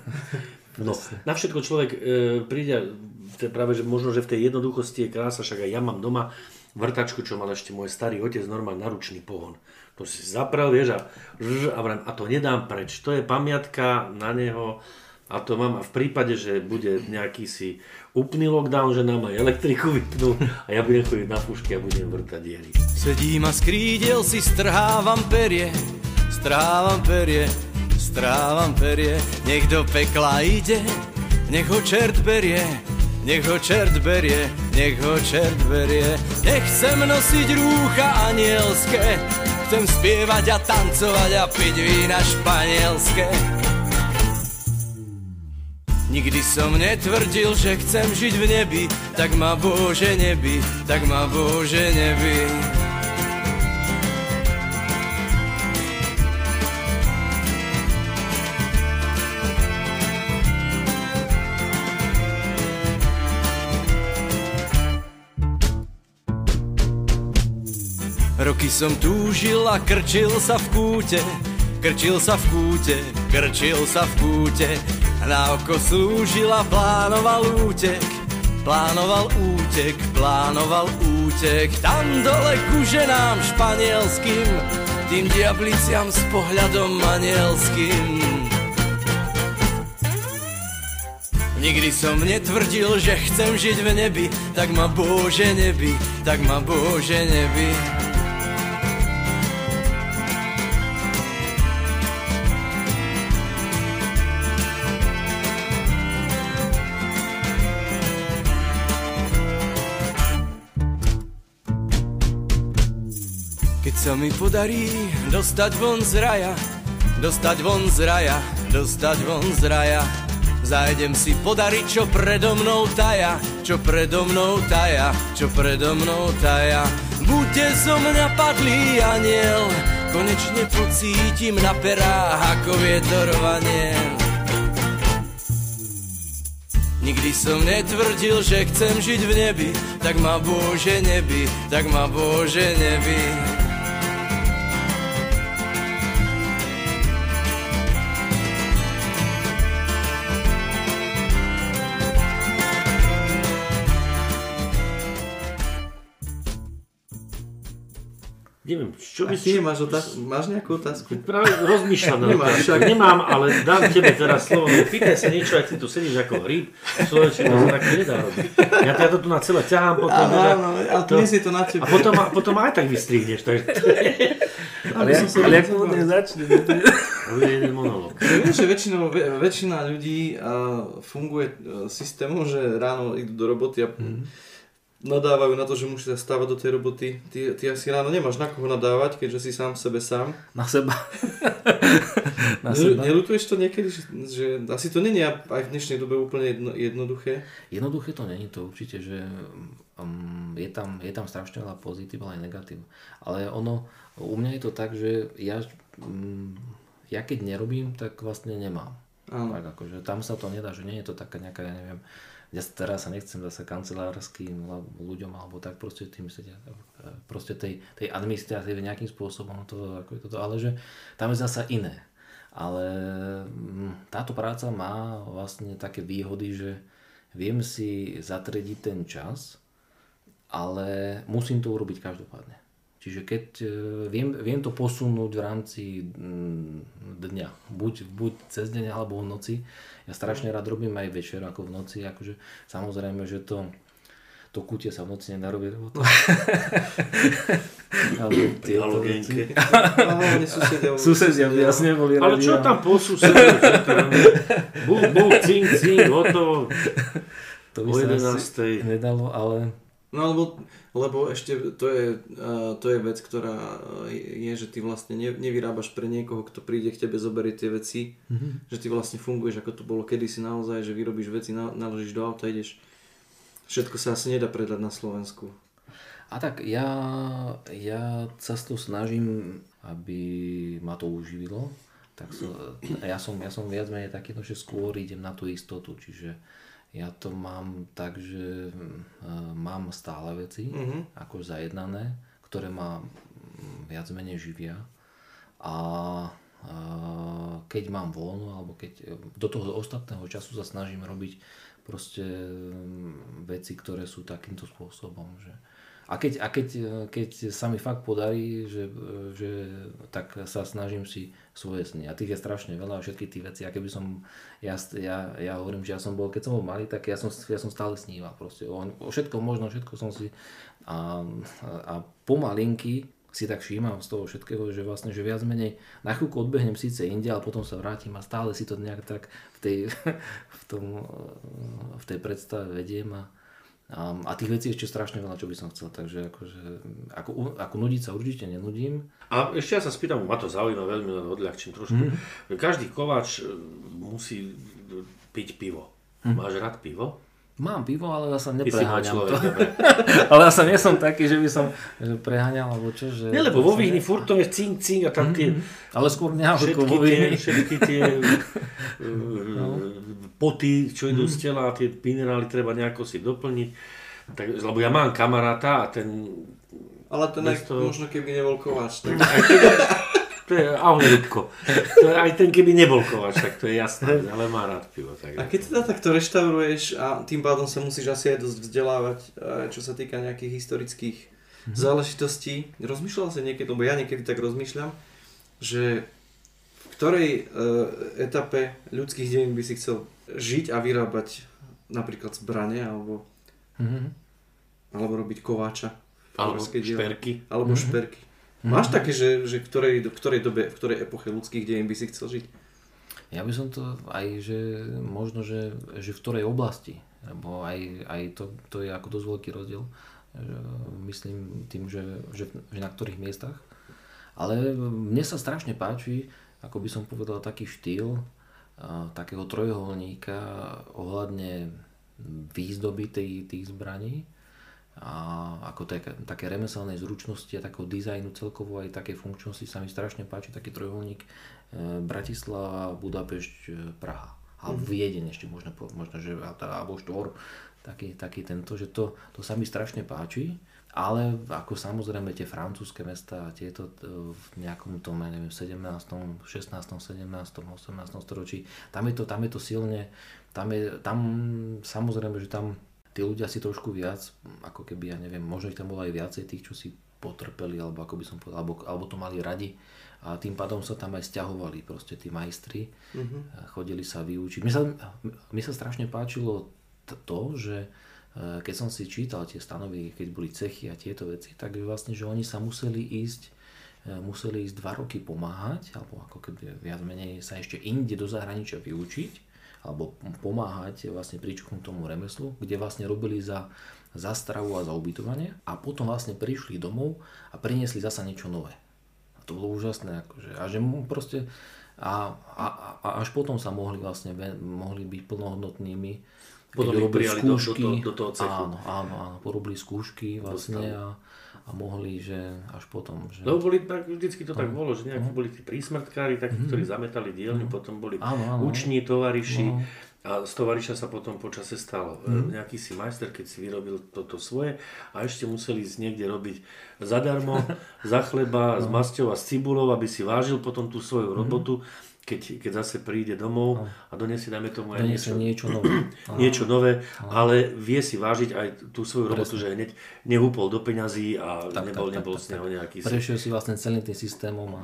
No, na všetko človek e, príde, to práve, že možno, že v tej jednoduchosti je krása, však aj ja mám doma vrtačku, čo mal ešte môj starý otec, normálny naručný pohon. To si zaprel, vieš, a, a, a to nedám preč. To je pamiatka na neho, a to mám a v prípade, že bude nejaký si úplný lockdown, že nám aj elektriku vypnú a ja budem chodiť na pušky a budem vrtať diery. Sedím a skrídel si strhávam perie, strhávam perie, strávam perie, nech do pekla ide, nech ho čert berie, nech ho čert berie, nech ho čert berie. Nechcem nosiť rúcha anielské, chcem spievať a tancovať a piť vína španielské. Nikdy som netvrdil, že chcem žiť v nebi, tak ma Bože nebi, tak ma Bože nebi. Roky som túžil a krčil sa v kúte, krčil sa v kúte, krčil sa v kúte. Na oko slúžil a plánoval útek, plánoval útek, plánoval útek. Tam dole ku ženám španielským, tým diabliciam s pohľadom manielským. Nikdy som netvrdil, že chcem žiť v nebi, tak ma Bože nebi, tak ma Bože nebi. Mi podarí dostať von z raja, dostať von z raja, dostať von z raja, Zajdem si podariť, čo predo mnou taja, čo predo mnou taja, čo predo mnou taja. Buďte zo mňa padlý aniel, konečne pocítim na perách ako vietorvanie. Nikdy som netvrdil, že chcem žiť v nebi, tak ma Bože nebi, tak ma Bože nebi. Čo by ty si... máš, otázku, máš nejakú otázku? Práve rozmýšľam Nemáš, však. Nemám, ale dám tebe teraz slovo. Pýtaj sa niečo, aj ty tu sedíš ako hríb. Človeče, to sa tak nedá robiť. Ja, ja to tu na celé ťahám potom. Áno, že- áno, ale to- je to na tebe. A potom, a potom aj tak vystrihneš. Takže Ale, ja, ale ako to začne? to je jeden monológ. Vieš, že väčšinou, väčšina ľudí funguje uh, systémom, že ráno idú do roboty a nadávajú na to, že musia stávať do tej roboty. Ty, ty asi ráno nemáš na koho nadávať, keďže si sám sebe sám. Na seba. Na seba. nelutuješ to niekedy, že, že asi to není aj v dnešnej dobe úplne jedno, jednoduché? Jednoduché to není to určite, že um, je, tam, je tam strašne veľa pozitív, ale aj negatív. Ale ono, u mňa je to tak, že ja, um, ja keď nerobím, tak vlastne nemám. Áno. Tak akože tam sa to nedá, že nie je to taká nejaká, ja neviem, ja teraz sa nechcem zase kancelárským ľuďom alebo tak proste tým sedia, proste tej, tej administratíve nejakým spôsobom to, ako je toto, ale že tam je zasa iné. Ale mm, táto práca má vlastne také výhody, že viem si zatrediť ten čas, ale musím to urobiť každopádne. Čiže keď e, viem, viem to posunúť v rámci mm, dňa, buď, buď cez deň alebo v noci. Ja strašne rád robím aj večer ako v noci, akože samozrejme, že to to kutie sa v noci nedá robiť, lebo to... ale Halogénke. veci- No, hlavne susedia. Susedia by jasne boli Ale čo tam po tam? Búk, búk, cink, cink, hotovo. To by sa asi 11. nedalo, ale No lebo, lebo ešte to je, uh, to je vec, ktorá je, že ty vlastne ne, nevyrábaš pre niekoho, kto príde k tebe, zoberie tie veci, mm-hmm. že ty vlastne funguješ, ako to bolo kedysi naozaj, že vyrobíš veci, na, naložíš do auta, ideš. Všetko sa asi nedá predať na Slovensku. A tak ja, ja sa to snažím, aby ma to uživilo. Tak so, ja, som, ja som viac menej taký, no, že skôr idem na tú istotu, čiže ja to mám tak, že mm, mám stále veci, Mhm. ako zajednané, ktoré ma mm, viac menej živia. A, a keď mám voľno, alebo keď do toho ostatného času sa snažím robiť proste mm, veci, ktoré sú takýmto spôsobom, že a keď, a keď, keď sa mi fakt podarí, že, že tak sa snažím si svoje sny. A tých je strašne veľa, všetky tie veci. A keby som, ja, ja, ja hovorím, že ja som bol, keď som bol malý, tak ja som, ja som stále sníval. Proste. O, o všetko možno, všetko som si... A, a pomalinky si tak všímam z toho všetkého, že vlastne, že viac menej na chvíľku odbehnem síce inde, ale potom sa vrátim a stále si to nejak tak v tej, v tom, v tej predstave vediem a, a, a tých vecí ešte strašne veľa, čo by som chcel, takže akože, ako, ako nudiť sa určite nenudím. A ešte ja sa spýtam, ma to zaujíma veľmi, len odľahčím trošku. Mm. Každý kováč e, musí piť pivo. Mm. Máš rád pivo? Mám pivo, ale ja sa nepreháňam to. ale ja sa nie som taký, že by som že preháňal, alebo čo. Že, nie, lebo vo Víni furt to je cink, cink a tam tie... Mm-hmm. Ale skôr nehovorko vo Víni. Všetky tie no. poty, čo idú mm-hmm. z tela, tie minerály treba nejako si doplniť. Tak, lebo ja mám kamaráta a ten... Ale ten aj, toho... možno keby nebol kováč. Tak... To je ahoj Rybko. To je, aj ten, keby nebol kovač, tak to je jasné, ale má rád pivo. Tak a keď teda takto reštauruješ a tým pádom sa musíš asi aj dosť vzdelávať, čo sa týka nejakých historických mm-hmm. záležitostí, rozmýšľal si niekedy, lebo ja niekedy tak rozmýšľam, že v ktorej uh, etape ľudských dejín by si chcel žiť a vyrábať napríklad zbranie alebo, mm-hmm. alebo robiť kováča. Alebo šperky. Alebo mm-hmm. šperky. Máš mhm. také, že, že ktorej, v ktorej dobe, v ktorej epoche ľudských dejín by si chcel žiť? Ja by som to aj, že možno, že, že v ktorej oblasti, lebo aj, aj to, to je ako dosť veľký rozdiel, že myslím tým, že, že, že na ktorých miestach. Ale mne sa strašne páči, ako by som povedal, taký štýl a, takého trojuholníka ohľadne výzdoby tej, tých zbraní a ako také, také remeselnej zručnosti a takého dizajnu celkovo aj také funkčnosti sa mi strašne páči taký trojuholník e, Bratislava, Budapešť, e, Praha a mm. Viedeň ešte možno, možno že, alebo štvor taký, taký tento, že to, to sa mi strašne páči ale ako samozrejme tie francúzske mesta a tieto e, v nejakom tom, ja neviem, 17., 16., 17., 18. storočí, tam je to, tam je to silne, tam je, tam samozrejme, že tam tí ľudia si trošku viac, ako keby, ja neviem, možno ich tam bolo aj viacej tých, čo si potrpeli, alebo ako by som povedal, alebo, alebo to mali radi a tým pádom sa tam aj stiahovali proste tí majstri, mm-hmm. chodili sa vyučiť. Mne sa, mne sa strašne páčilo to, že e, keď som si čítal tie stanovy, keď boli cechy a tieto veci, tak vlastne, že oni sa museli ísť e, museli ísť dva roky pomáhať, alebo ako keby viac menej sa ešte inde do zahraničia vyučiť, alebo pomáhať vlastne tomu remeslu, kde vlastne robili za, za stravu a za ubytovanie a potom vlastne prišli domov a priniesli zasa niečo nové. A to bolo úžasné. Akože, a že mu proste a, a, a až potom sa mohli vlastne mohli byť plnohodnotnými potom ich prijali skúšky, do, do, do toho cechu. Áno, áno, áno, porobili skúšky vlastne a, a mohli, že až potom. Že... Lebo boli, tak, vždycky to tak bolo, že nejakí uh-huh. boli tí prísmrtkári, takí, uh-huh. ktorí zametali dielňu, uh-huh. potom boli áno, áno. uční tovariši uh-huh. a z tovariša sa potom počase stal uh-huh. nejaký si majster, keď si vyrobil toto svoje a ešte museli ísť niekde robiť zadarmo, za chleba, uh-huh. s masťou a s cibulou, aby si vážil potom tú svoju uh-huh. robotu keď, keď zase príde domov a donesie, dajme tomu aj niečo, niečo nové. niečo nové, ale vie si vážiť aj tú svoju robotu, Presne. že hneď nehúpol do peňazí a tak, nebol, tak, nebol tak, z neho nejaký... Prešiel si vlastne celým tým systémom a,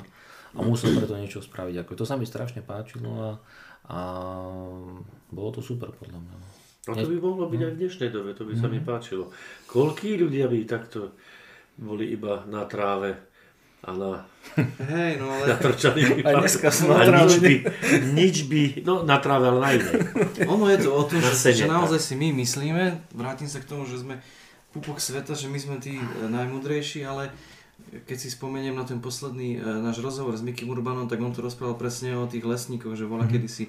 a musel preto niečo spraviť. Ako, to sa mi strašne páčilo a, a bolo to super podľa mňa. A to by mohlo byť aj v dnešnej dobe, to by sa mi mhm. páčilo. Koľký ľudia by takto boli iba na tráve a na, Hej, no ale... natrčaný A dneska som a nič by, nič by, no na tráve, ale na inej. Ono je to o tom, že, že naozaj si my myslíme, vrátim sa k tomu, že sme pupok sveta, že my sme tí e, najmudrejší, ale keď si spomeniem na ten posledný e, náš rozhovor s Mikim Urbanom, tak on to rozprával presne o tých lesníkoch, že bola mm. kedy si,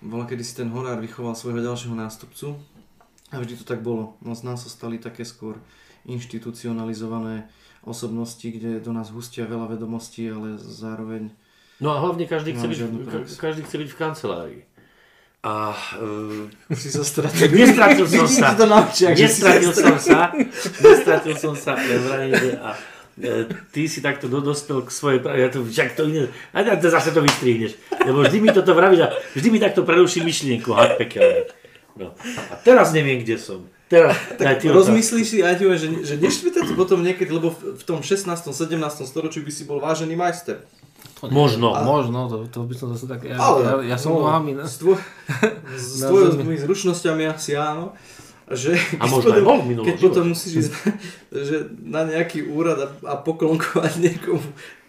bola kedy si ten horár vychoval svojho ďalšieho nástupcu a vždy to tak bolo. No z nás sa stali také skôr inštitucionalizované osobnosti, kde do nás hustia veľa vedomostí, ale zároveň... No a hlavne každý chce, byť, každý chce byť v kancelárii. A uh, si sa stratil. Nestratil som sa. To naučia, nestratil som sa. Nestratil som sa. A e, ty si takto dospel k svojej pravde. Ja to, však to iné. A to zase to vystrihneš. Lebo vždy mi toto vravíš a vždy mi takto preruší myšlienku. Had pekelné. No. A teraz neviem, kde som. Teraz, tak rozmyslíš si aj že, že neštvrtať potom niekedy, lebo v, v tom 16. 17. storočí by si bol vážený majster. Možno. A, možno, to, to by som zase tak... Ja, ale, ja, ja som no, vámi, ne? S, tvoj, s tvojimi zručnosťami asi áno. že A možno aj bol v minulom keď potom musíš ísť že na nejaký úrad a, a poklonkovať niekomu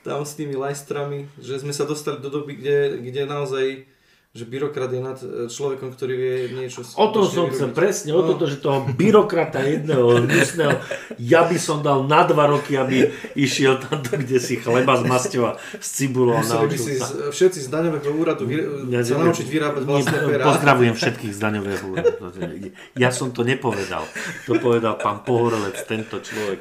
tam s tými lajstrami, že sme sa dostali do doby, kde, kde naozaj že byrokrat je nad e, človekom, ktorý vie niečo... O tom som chcel, presne, o No. toto, že toho byrokrata jedného hnusného, ja by som dal na dva roky, aby išiel tam, kde si chleba z masťova s cibulou. Museli by si z, všetci z daňového úradu Ja- sa naučiť vyrábať vlastné Nie, perá. Pozdravujem všetkých z daňového úradu. Ja som to nepovedal. To povedal pán Pohorelec, tento človek.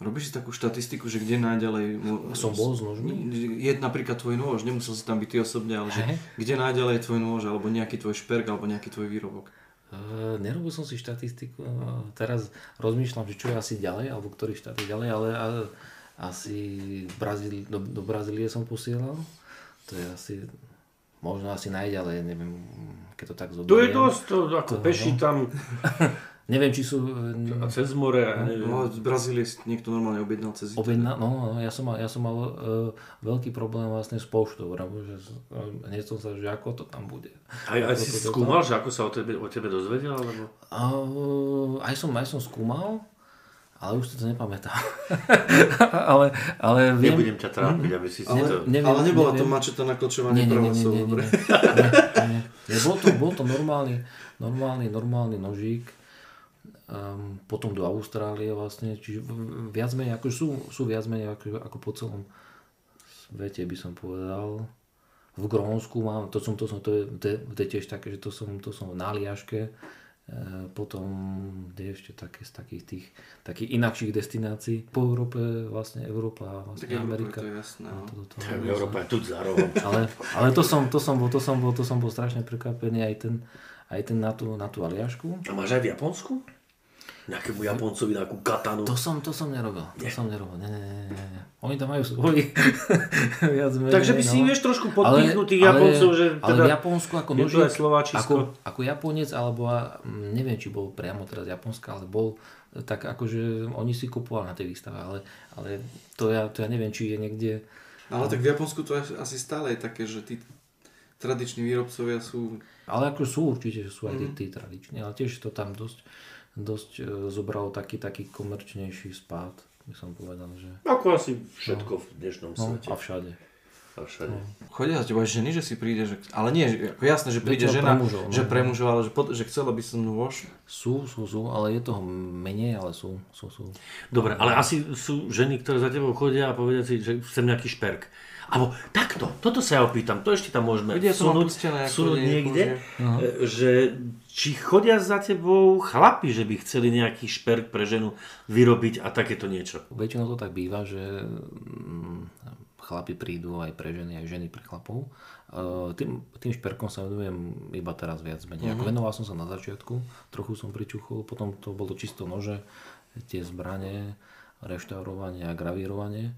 Robíš si takú štatistiku, že kde najďalej... Som bol s nožmi? Je napríklad tvoj nôž, nemusel si tam byť ty osobne, ale že kde najďalej je tvoj nôž, alebo nejaký tvoj šperk, alebo nejaký tvoj výrobok. Uh, nerobil som si štatistiku, uh, teraz rozmýšľam, že čo je asi ďalej, alebo ktorý štát je ďalej, ale asi Brazíli, do, do Brazílie som posielal. To je asi, možno asi najďalej, neviem, keď to tak To je zoberiem. dosť, to ako peši tam Neviem, či sú... a cez more. a neviem. No, z Brazílie niekto normálne objednal cez Objedna, no, no, ja som mal, ja som mal uh, veľký problém vlastne s poštou, že uh, hneď som sa, že ako to tam bude. Aj, aj si to- to- skúmal, že ako sa o tebe, o tebe dozvedel? Alebo... Uh, aj, som, aj som skúmal, ale už si to nepamätám. ale, ale viem... Nebudem ťa trápiť, aby si si Ale, to... neviem, ale nebola to neviem. mačeta na Nie, kločovanie nie, nie, nie, pravosov, nie, nie, dobre? nie, nie, nie. Bol to, bol to normálny, normálny, normálny nožík, um, potom do Austrálie vlastne, čiže viac menej, ako sú, sú viac menej ako, ako po celom svete by som povedal. V Grónsku mám, to som, to som, to je, to je, to je tiež také, že to som, to som na Liaške, e, potom je ešte také z takých tých takých inakších destinácií po Európe, vlastne Európa a Tak vlastne Európa, Amerika. to je jasné. A No. toto- to- Tak Európa je tu za rohom. ale, ale to, som, to, som bol, to, som bol, to som bol strašne prekvapený aj ten, aj ten na tú, na tú Aliašku. A máš aj v Japonsku? Nejakému Japoncovi nejakú katanu? To som, to som nerobil. To som nerobil. Nie, nie, nie, nie, nie. Oni tam majú svoj viac menej. Takže by si, no. vieš, trošku podpíchnúť tých Japoncov, že ale teda v Japonsku ako nožík, ako, ako Japonec, alebo a, neviem, či bol priamo teraz Japonska, ale bol tak akože oni si kupovali na tej výstave, ale, ale to, ja, to ja neviem, či je niekde Ale tak v Japonsku to je asi stále je také, že tí tradiční výrobcovia sú... Ale ako sú určite, že sú aj tí, Mhm. tí tradiční, ale tiež to tam dosť, dosť e, zobralo taký, taký komerčnejší spád, by som povedal, že Ako asi všetko v dnešnom no, svete. a všade. A všade. Chodia za teba ženy, že si príde, že... Ale nie, že- ako jasné, že príde žena, pre mužov, no. že pre mužov, ale že, pod, že chcela by som nôž. Sú, sú, sú, ale je toho menej, ale sú, sú, sú. Dobre, ale asi sú ženy, ktoré za tebou chodia a povedia si, že chcem nejaký šperk. Alebo takto, toto sa ja opýtam, to ešte tam môžeme Kde pustené, vsunúť nie- niekde, e, že či chodia za tebou chlapi, že by chceli nejaký šperk pre ženu vyrobiť a takéto niečo. Väčšinou to tak býva, že mm, chlapi prídu aj pre ženy, aj ženy pre chlapov. E, Tým, tým šperkom sa venujem iba teraz viac menej. Ako venoval som sa na začiatku, trochu som pričuchol, potom to bolo čisto nože, tie zbranie, reštaurovanie a gravírovanie.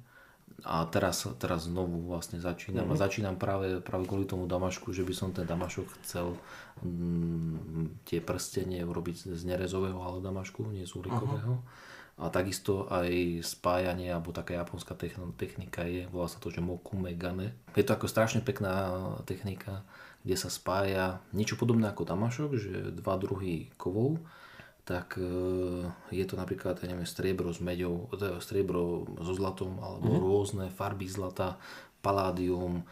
A teraz, teraz znovu vlastne začínam. A začínam práve, práve kvôli tomu damašku, že by som ten damašok chcel mm, tie prstenie urobiť z nerezového ale damašku, nie z uhlíkového. A takisto aj spájanie, alebo taká japonská techn- technika je, volá sa to, že mokume gane. Je to ako strašne pekná technika, kde sa spája niečo podobné ako damašok, že dva druhy kovov, tak e, je to napríklad, ja neviem, striebro s meďou, teda striebro so zlatom, alebo rôzne farby zlata, paládium, e,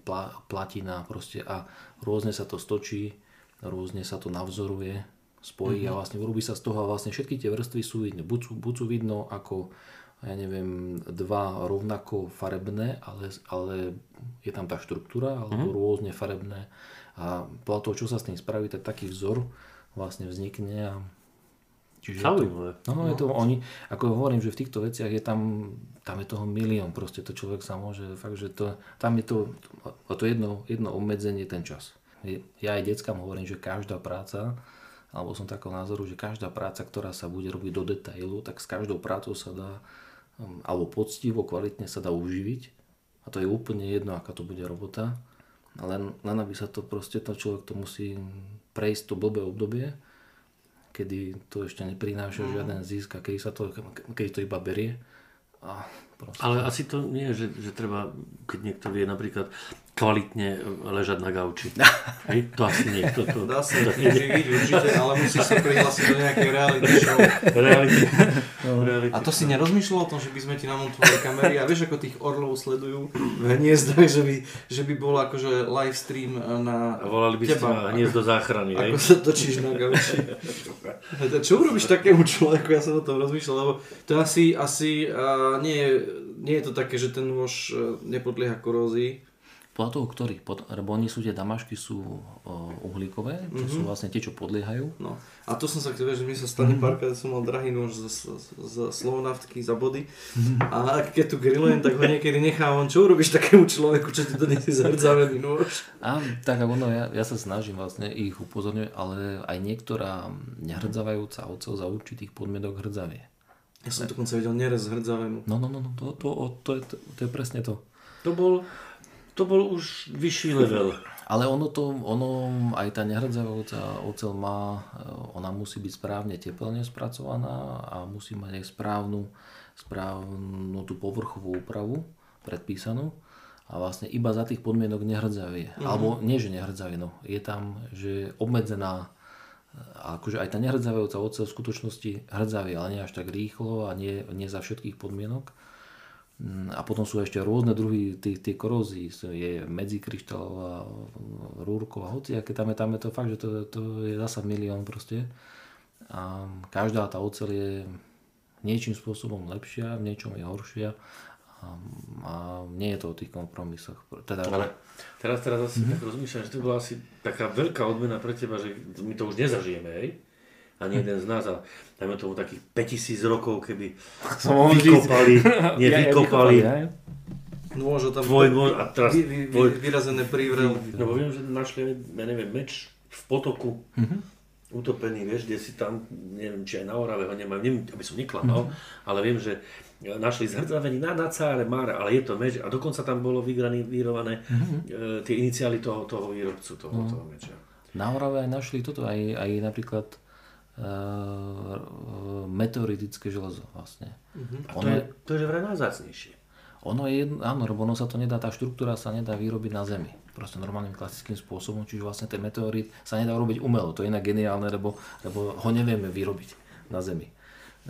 pla, platina proste a rôzne sa to stočí, rôzne sa to navzoruje, spojí a vlastne urobí sa z toho a vlastne všetky tie vrstvy sú vidno. Buď sú, buď sú vidno ako ja neviem, dva rovnako farebné, ale, ale je tam tá štruktúra, alebo rôzne farebné. A podľa toho, čo sa s tým spraví, tak taký vzor vlastne vznikne a čiže je to, Zaujímavé. no, je to, oni, ako hovorím, že v týchto veciach je tam, tam je toho milión, proste to človek sa môže, fakt, že to, tam je to, to jedno, jedno obmedzenie, ten čas. Ja aj deckám hovorím, že každá práca, alebo som takého názoru, že každá práca, ktorá sa bude robiť do detailu, tak s každou prácou sa dá, um, alebo poctivo, kvalitne sa dá uživiť. A to je úplne jedno, aká to bude robota. Len, len aby sa to proste, to človek to musí prejsť to blbé obdobie, kedy to ešte neprináša žiaden zisk a kedy sa to, kedy to iba berie. A proste. Ale asi to nie je, že, že treba, keď niekto vie napríklad, kvalitne ležať na gauči. Hej, to asi nie. To, to, Dá sa tým živiť určite, ale musíš sa prihlásiť do nejakej reality show. reality. reality. A to si nerozmýšľal o tom, že by sme ti namontovali kamery a vieš, ako tých orlov sledujú v hniezdach, že by, že by bol akože live stream na A volali by ste teba. ma hniezd do záchrany, hej? Ako sa točíš na gauči. Čo urobíš takému človeku? Ja som o tom rozmýšľal, lebo to asi, asi uh, nie, je, nie je to také, že ten nôž uh, nepodlieha korózii. Podľa toho, ktorý, pod, lebo oni sú tie damašky sú uhlíkové, to sú vlastne tie, čo podliehajú. No. A to som sa chcel, že mi sa stane párkrát, som mal drahý nôž z, z, z slovnaftky za body a keď tu grillujem, tak ho niekedy nechávam. Čo urobíš takému človeku, čo ti donesie zhrdzavený nôž? A tak ako no, ja, ja sa snažím vlastne ich upozorňovať, ale aj niektorá nehrdzavajúca oceľ za určitých podmienok hrdzavie. Ja som dokonca videl nerez zhrdzavenú. No, no, no, no to, to, to, je, to, to je presne to. To bol, to bol už vyšší level. Ale ono to, ono, aj tá nehrdzavajúca oceľ má, e, ona musí byť správne teplne spracovaná a musí mať aj správnu, správnu tú povrchovú úpravu predpísanú a vlastne iba za tých podmienok nehrdzavie. Mm-hmm. Alebo nie, že nehrdzavie, no. Je tam, že obmedzená a akože aj tá nehrdzavajúca oceľ v skutočnosti hrdzavie, ale nie až tak rýchlo a nie, nie za všetkých podmienok. Mm, A potom sú ešte rôzne druhy tých, tých korózií. Je medzikryštálová, rúrková, hoci aké tam je, tam je to fakt, že to, to je zasa milión proste. A každá tá oceľ je niečím spôsobom lepšia, v niečom je horšia a, a nie je to o tých kompromisoch. Teda, Ale teraz, teraz asi mm-hmm. tak rozmýšľam, že to bola asi taká veľká odmena pre teba, že my to už nezažijeme, hej? Ani jeden z nás, ale dajme tomu takých 5000 rokov, keby mohol vykopali, nie Ja- ja vykopali, hej? Nôž tam tvoj nôž a teraz vy, vy, tvoj, vy, vyrazené prívrel. no viem, že našli, ja neviem, meč v potoku, utopený, vieš, kde si tam, neviem, či aj na Orave ho nemajú, neviem, aby som neklamal, ale viem, že našli zhrdzavený na, na cáre Máre, ale je to meč a dokonca tam bolo vygranírované e, tie iniciály toho, toho výrobcu, toho, toho meča. Na Orave aj našli toto, aj, aj napríklad meteoritické železo vlastne. A to je, to je vraj najzácnejšie. Ono je, áno, lebo ono sa to nedá, tá štruktúra sa nedá vyrobiť na Zemi. Proste normálnym klasickým spôsobom, čiže vlastne ten meteorit sa nedá robiť umelo. To je inak geniálne, lebo, lebo ho nevieme vyrobiť na Zemi. E,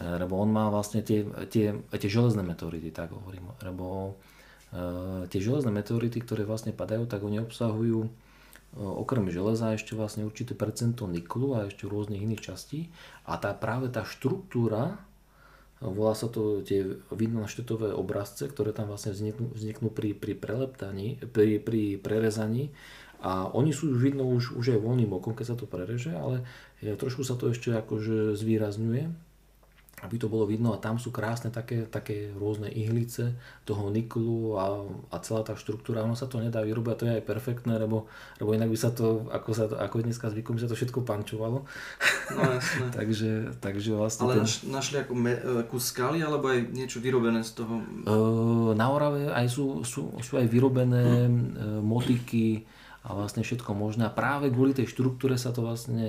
Lebo on má vlastne tie, tie, tie železné meteority, tak hovorím. Lebo e, tie železné meteority, ktoré vlastne padajú, tak oni obsahujú okrem železa ešte vlastne určité percento niklu a ešte rôznych iných častí. A tá práve tá štruktúra Volá sa to tie vidnošttetové obrazce, ktoré tam vlastne vzniknú, vzniknú pri, pri preleptaní, pri, pri prerezaní a oni sú už vidno už, už aj voľným okom, keď sa to prereže, ale e, trošku sa to ešte akože zvýrazňuje, aby to bolo vidno a tam sú krásne také, také rôzne ihlice toho niklu a, a celá tá štruktúra, ono sa to nedá vyrobiť a to je aj perfektné, lebo, lebo inak by sa to, ako, sa ako dneska zvykom, by sa to všetko pančovalo. No jasné. takže, takže vlastne Ale ten... naš, našli ako me, e, kus skaly, alebo aj niečo vyrobené z toho? Eh, Na Orave aj sú, sú, sú aj vyrobené eh, motiky a vlastne všetko možné. A práve kvôli tej štruktúre sa to vlastne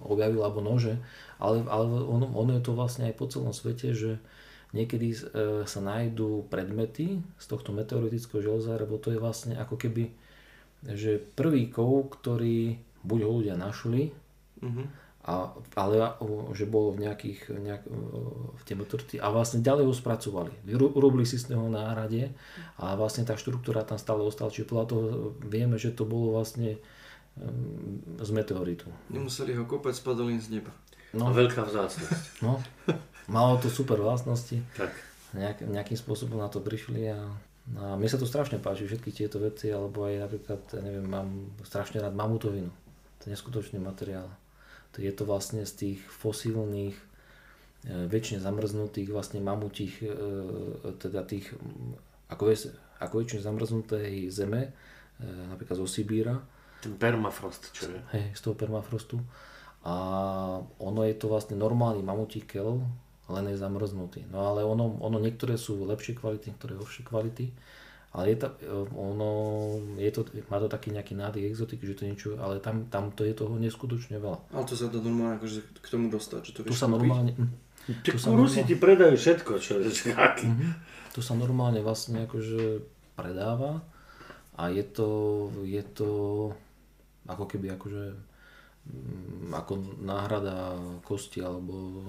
objavilo, alebo nože. Ale, ale ono, ono je to vlastne aj po celom svete, že niekedy eh, sa nájdú predmety z tohto meteoritického železa, lebo to je vlastne ako keby, že prvý kov, ktorý buď ho ľudia našli, Mhm. a, ale že bolo v nejakých, nejak, v tie meteority a vlastne ďalej ho spracovali. Urobili si z neho náradie a vlastne tá štruktúra tam stále ostala. Čiže podľa toho vieme, že to bolo vlastne um, z meteoritu. Nemuseli ho kopať, spadol im z neba. No, veľká vzácnosť. no, malo to super vlastnosti. Tak. Nejak, nejakým spôsobom na to prišli a, a mne sa to strašne páči, všetky tieto veci, alebo aj napríklad, ja neviem, mám strašne rád mamutovinu. To je neskutočný materiál. To je to vlastne z tých fosílnych, e, väčšine zamrznutých vlastne mamutích, e, teda tých, ako, je, ako väčšine zamrznutej zeme, e, napríklad zo Sibíra, Ten permafrost, čo je. hej, z toho permafrostu. A ono je to vlastne normálny mamutí kel, len je zamrznutý. No ale ono, ono niektoré sú lepšie kvality, niektoré horšie kvality. Ale je to, ono, je to, má to taký nejaký nádych exotik, že to niečo, ale tam, tam to je toho neskutočne veľa. Ale to sa dá normálne akože k tomu dostať, že to Tu vieš sa kúpiť. normálne, hm, Tí Tu sa Rusi normálne- ti predajú všetko, čo je tu sa normálne vlastne akože predáva A je to, je to ako keby akože ako náhrada kosti alebo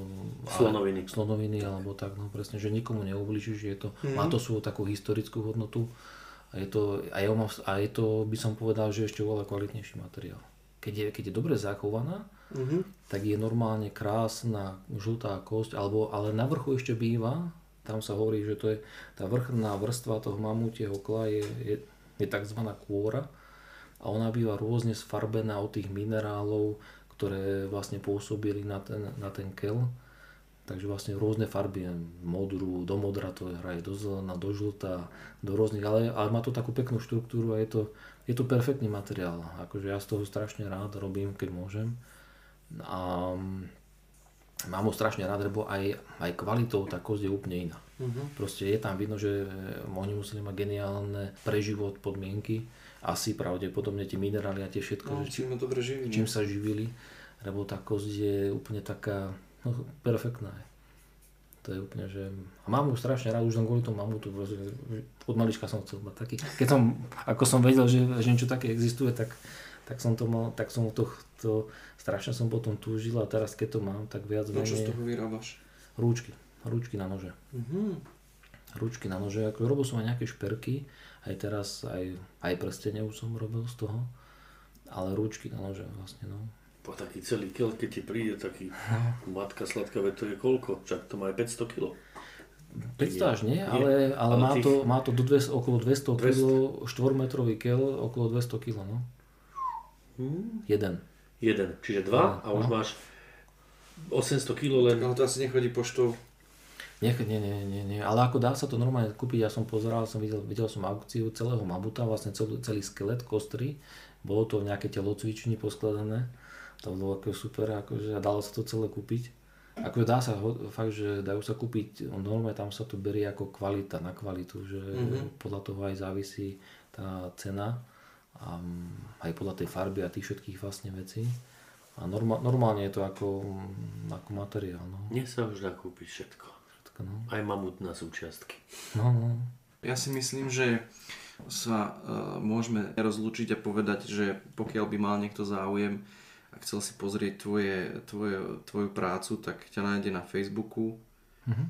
Slonoviny. slonoviny alebo tak, no presne, že nikomu neubližíš, je to, mm. má to svoju takú historickú hodnotu a je to, a je, a je to, by som povedal, že ešte oveľa kvalitnejší materiál. Keď je, keď je dobre zachovaná, mm-hmm. tak je normálne krásna žltá kosť, alebo, ale na vrchu ešte býva, tam sa hovorí, že to je tá vrchná vrstva toho mamutieho kla je, je, je tzv. kôra a ona býva rôzne sfarbená od tých minerálov, ktoré vlastne pôsobili na ten, na ten kel. Takže vlastne rôzne farby, modrú, do modra to hraje, do zelená, do žltá, do rôznych, ale, ale má to takú peknú štruktúru a je to, je to perfektný materiál. Akože ja z toho strašne rád robím, keď môžem. A mm, mám ho strašne rád, lebo aj, aj kvalitou tá kosť je úplne iná. Uh-huh. Proste je tam vidno, že oni museli mať geniálne preživot podmienky. Asi pravdepodobne tie minerály a tie všetko, no, že, čím, dobre živili. čím sa živili. Lebo tá kosť je úplne taká no, perfektná. Je. To je úplne, že... A mám ju strašne rád, už len kvôli tomu mamutu. Od malička som chcel mať taký. Keď som, ako som vedel, že, že niečo také existuje, tak, tak som to mal, tak som to, to strašne som potom túžil a teraz keď to mám, tak viac menej... No čo z toho vyrábaš? Rúčky. Rúčky na nože. Uh-huh. Rúčky na nože. Ako robil som aj nejaké šperky, aj teraz aj, aj prstene už som robil z toho. Ale rúčky na nože vlastne, no. Po taký celý kel, keď ti príde taký matka sladká, veď to je koľko? Čak to má aj 500 kg. 500 až nie, ale, ale, ale má, tých... to, má to do 200, okolo 200 kg, 4-metrový kel, okolo 200 kg, no. Hmm. Jeden. Jeden, čiže dva a už no. máš 800 kg len. Tak to asi nechodí poštou. Nie, nie, nie, nie, nie, ale ako dá sa to normálne kúpiť, ja som pozeral, som videl, videl som aukciu celého mamuta, vlastne celý, celý skelet, kostry, bolo to v nejaké telocvični poskladané to bolo ako super, akože, a dalo sa to celé kúpiť. Ako dá sa, fakt, že dajú sa kúpiť, normálne tam sa to berie ako kvalita na kvalitu, že mm-hmm. podľa toho aj závisí tá cena a aj podľa tej farby a tých všetkých vlastne vecí. A normál, normálne je to ako, ako materiál. No. Dnes sa už dá kúpiť všetko. Všetko no. Aj mamut na súčiastky. No, no. Ja si myslím, že sa uh, môžeme rozlúčiť a povedať, že pokiaľ by mal niekto záujem a chcel si pozrieť tvoje, tvoje, tvoju prácu, tak ťa nájde na Facebooku. Mm-hmm.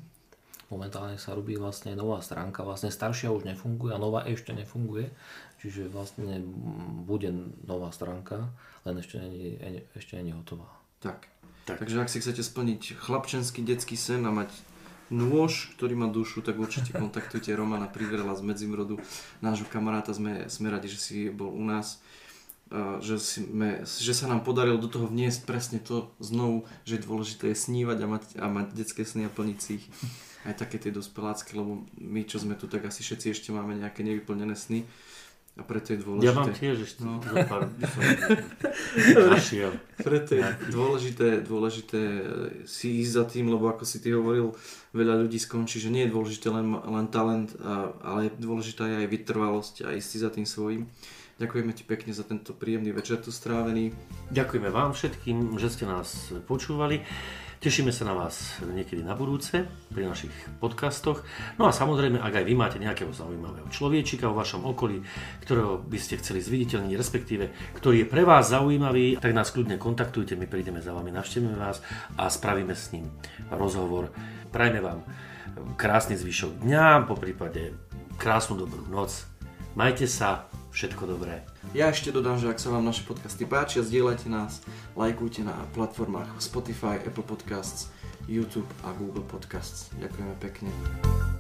Momentálne sa robí vlastne nová stránka, vlastne staršia už nefunguje a nová ešte nefunguje, čiže vlastne bude nová stránka, len ešte nie, ešte nie je hotová. Tak. tak. Takže ak si chcete splniť chlapčenský detský sen a mať nôž, ktorý má dušu, tak určite kontaktujte Romana Privrela z Medzimrodu, nášho kamaráta. Sme, sme radi, že si bol u nás že, sme, že sa nám podarilo do toho vniesť presne to znovu, že je dôležité je snívať a mať, a mať detské sny a plniť si ich. Aj také tie dospelácké, lebo my, čo sme tu, tak asi všetci ešte máme nejaké nevyplnené sny. A preto je dôležité... Ja mám tiež ešte no. za pár Preto je dôležité, dôležité si ísť za tým, lebo ako si ty hovoril, veľa ľudí skončí, že nie je dôležité len, len talent, ale dôležitá je aj vytrvalosť a ísť si za tým svojím. Ďakujeme ti pekne za tento príjemný večer tu strávený. Ďakujeme vám všetkým, že ste nás počúvali. Tešíme sa na vás niekedy na budúce pri našich podcastoch. No a samozrejme, ak aj vy máte nejakého zaujímavého človečika vo vašom okolí, ktorého by ste chceli zviditeľniť, respektíve ktorý je pre vás zaujímavý, tak nás kľudne kontaktujte, my prídeme za vami, navštívime vás a spravíme s ním rozhovor. Prajme vám krásny zvyšok dňa, po prípade krásnu dobrú noc. Majte sa, všetko dobré. Ja ešte dodám, že ak sa vám naše podcasty páčia, zdieľajte nás, lajkujte na platformách Spotify, Apple Podcasts, YouTube a Google Podcasts. Ďakujeme pekne.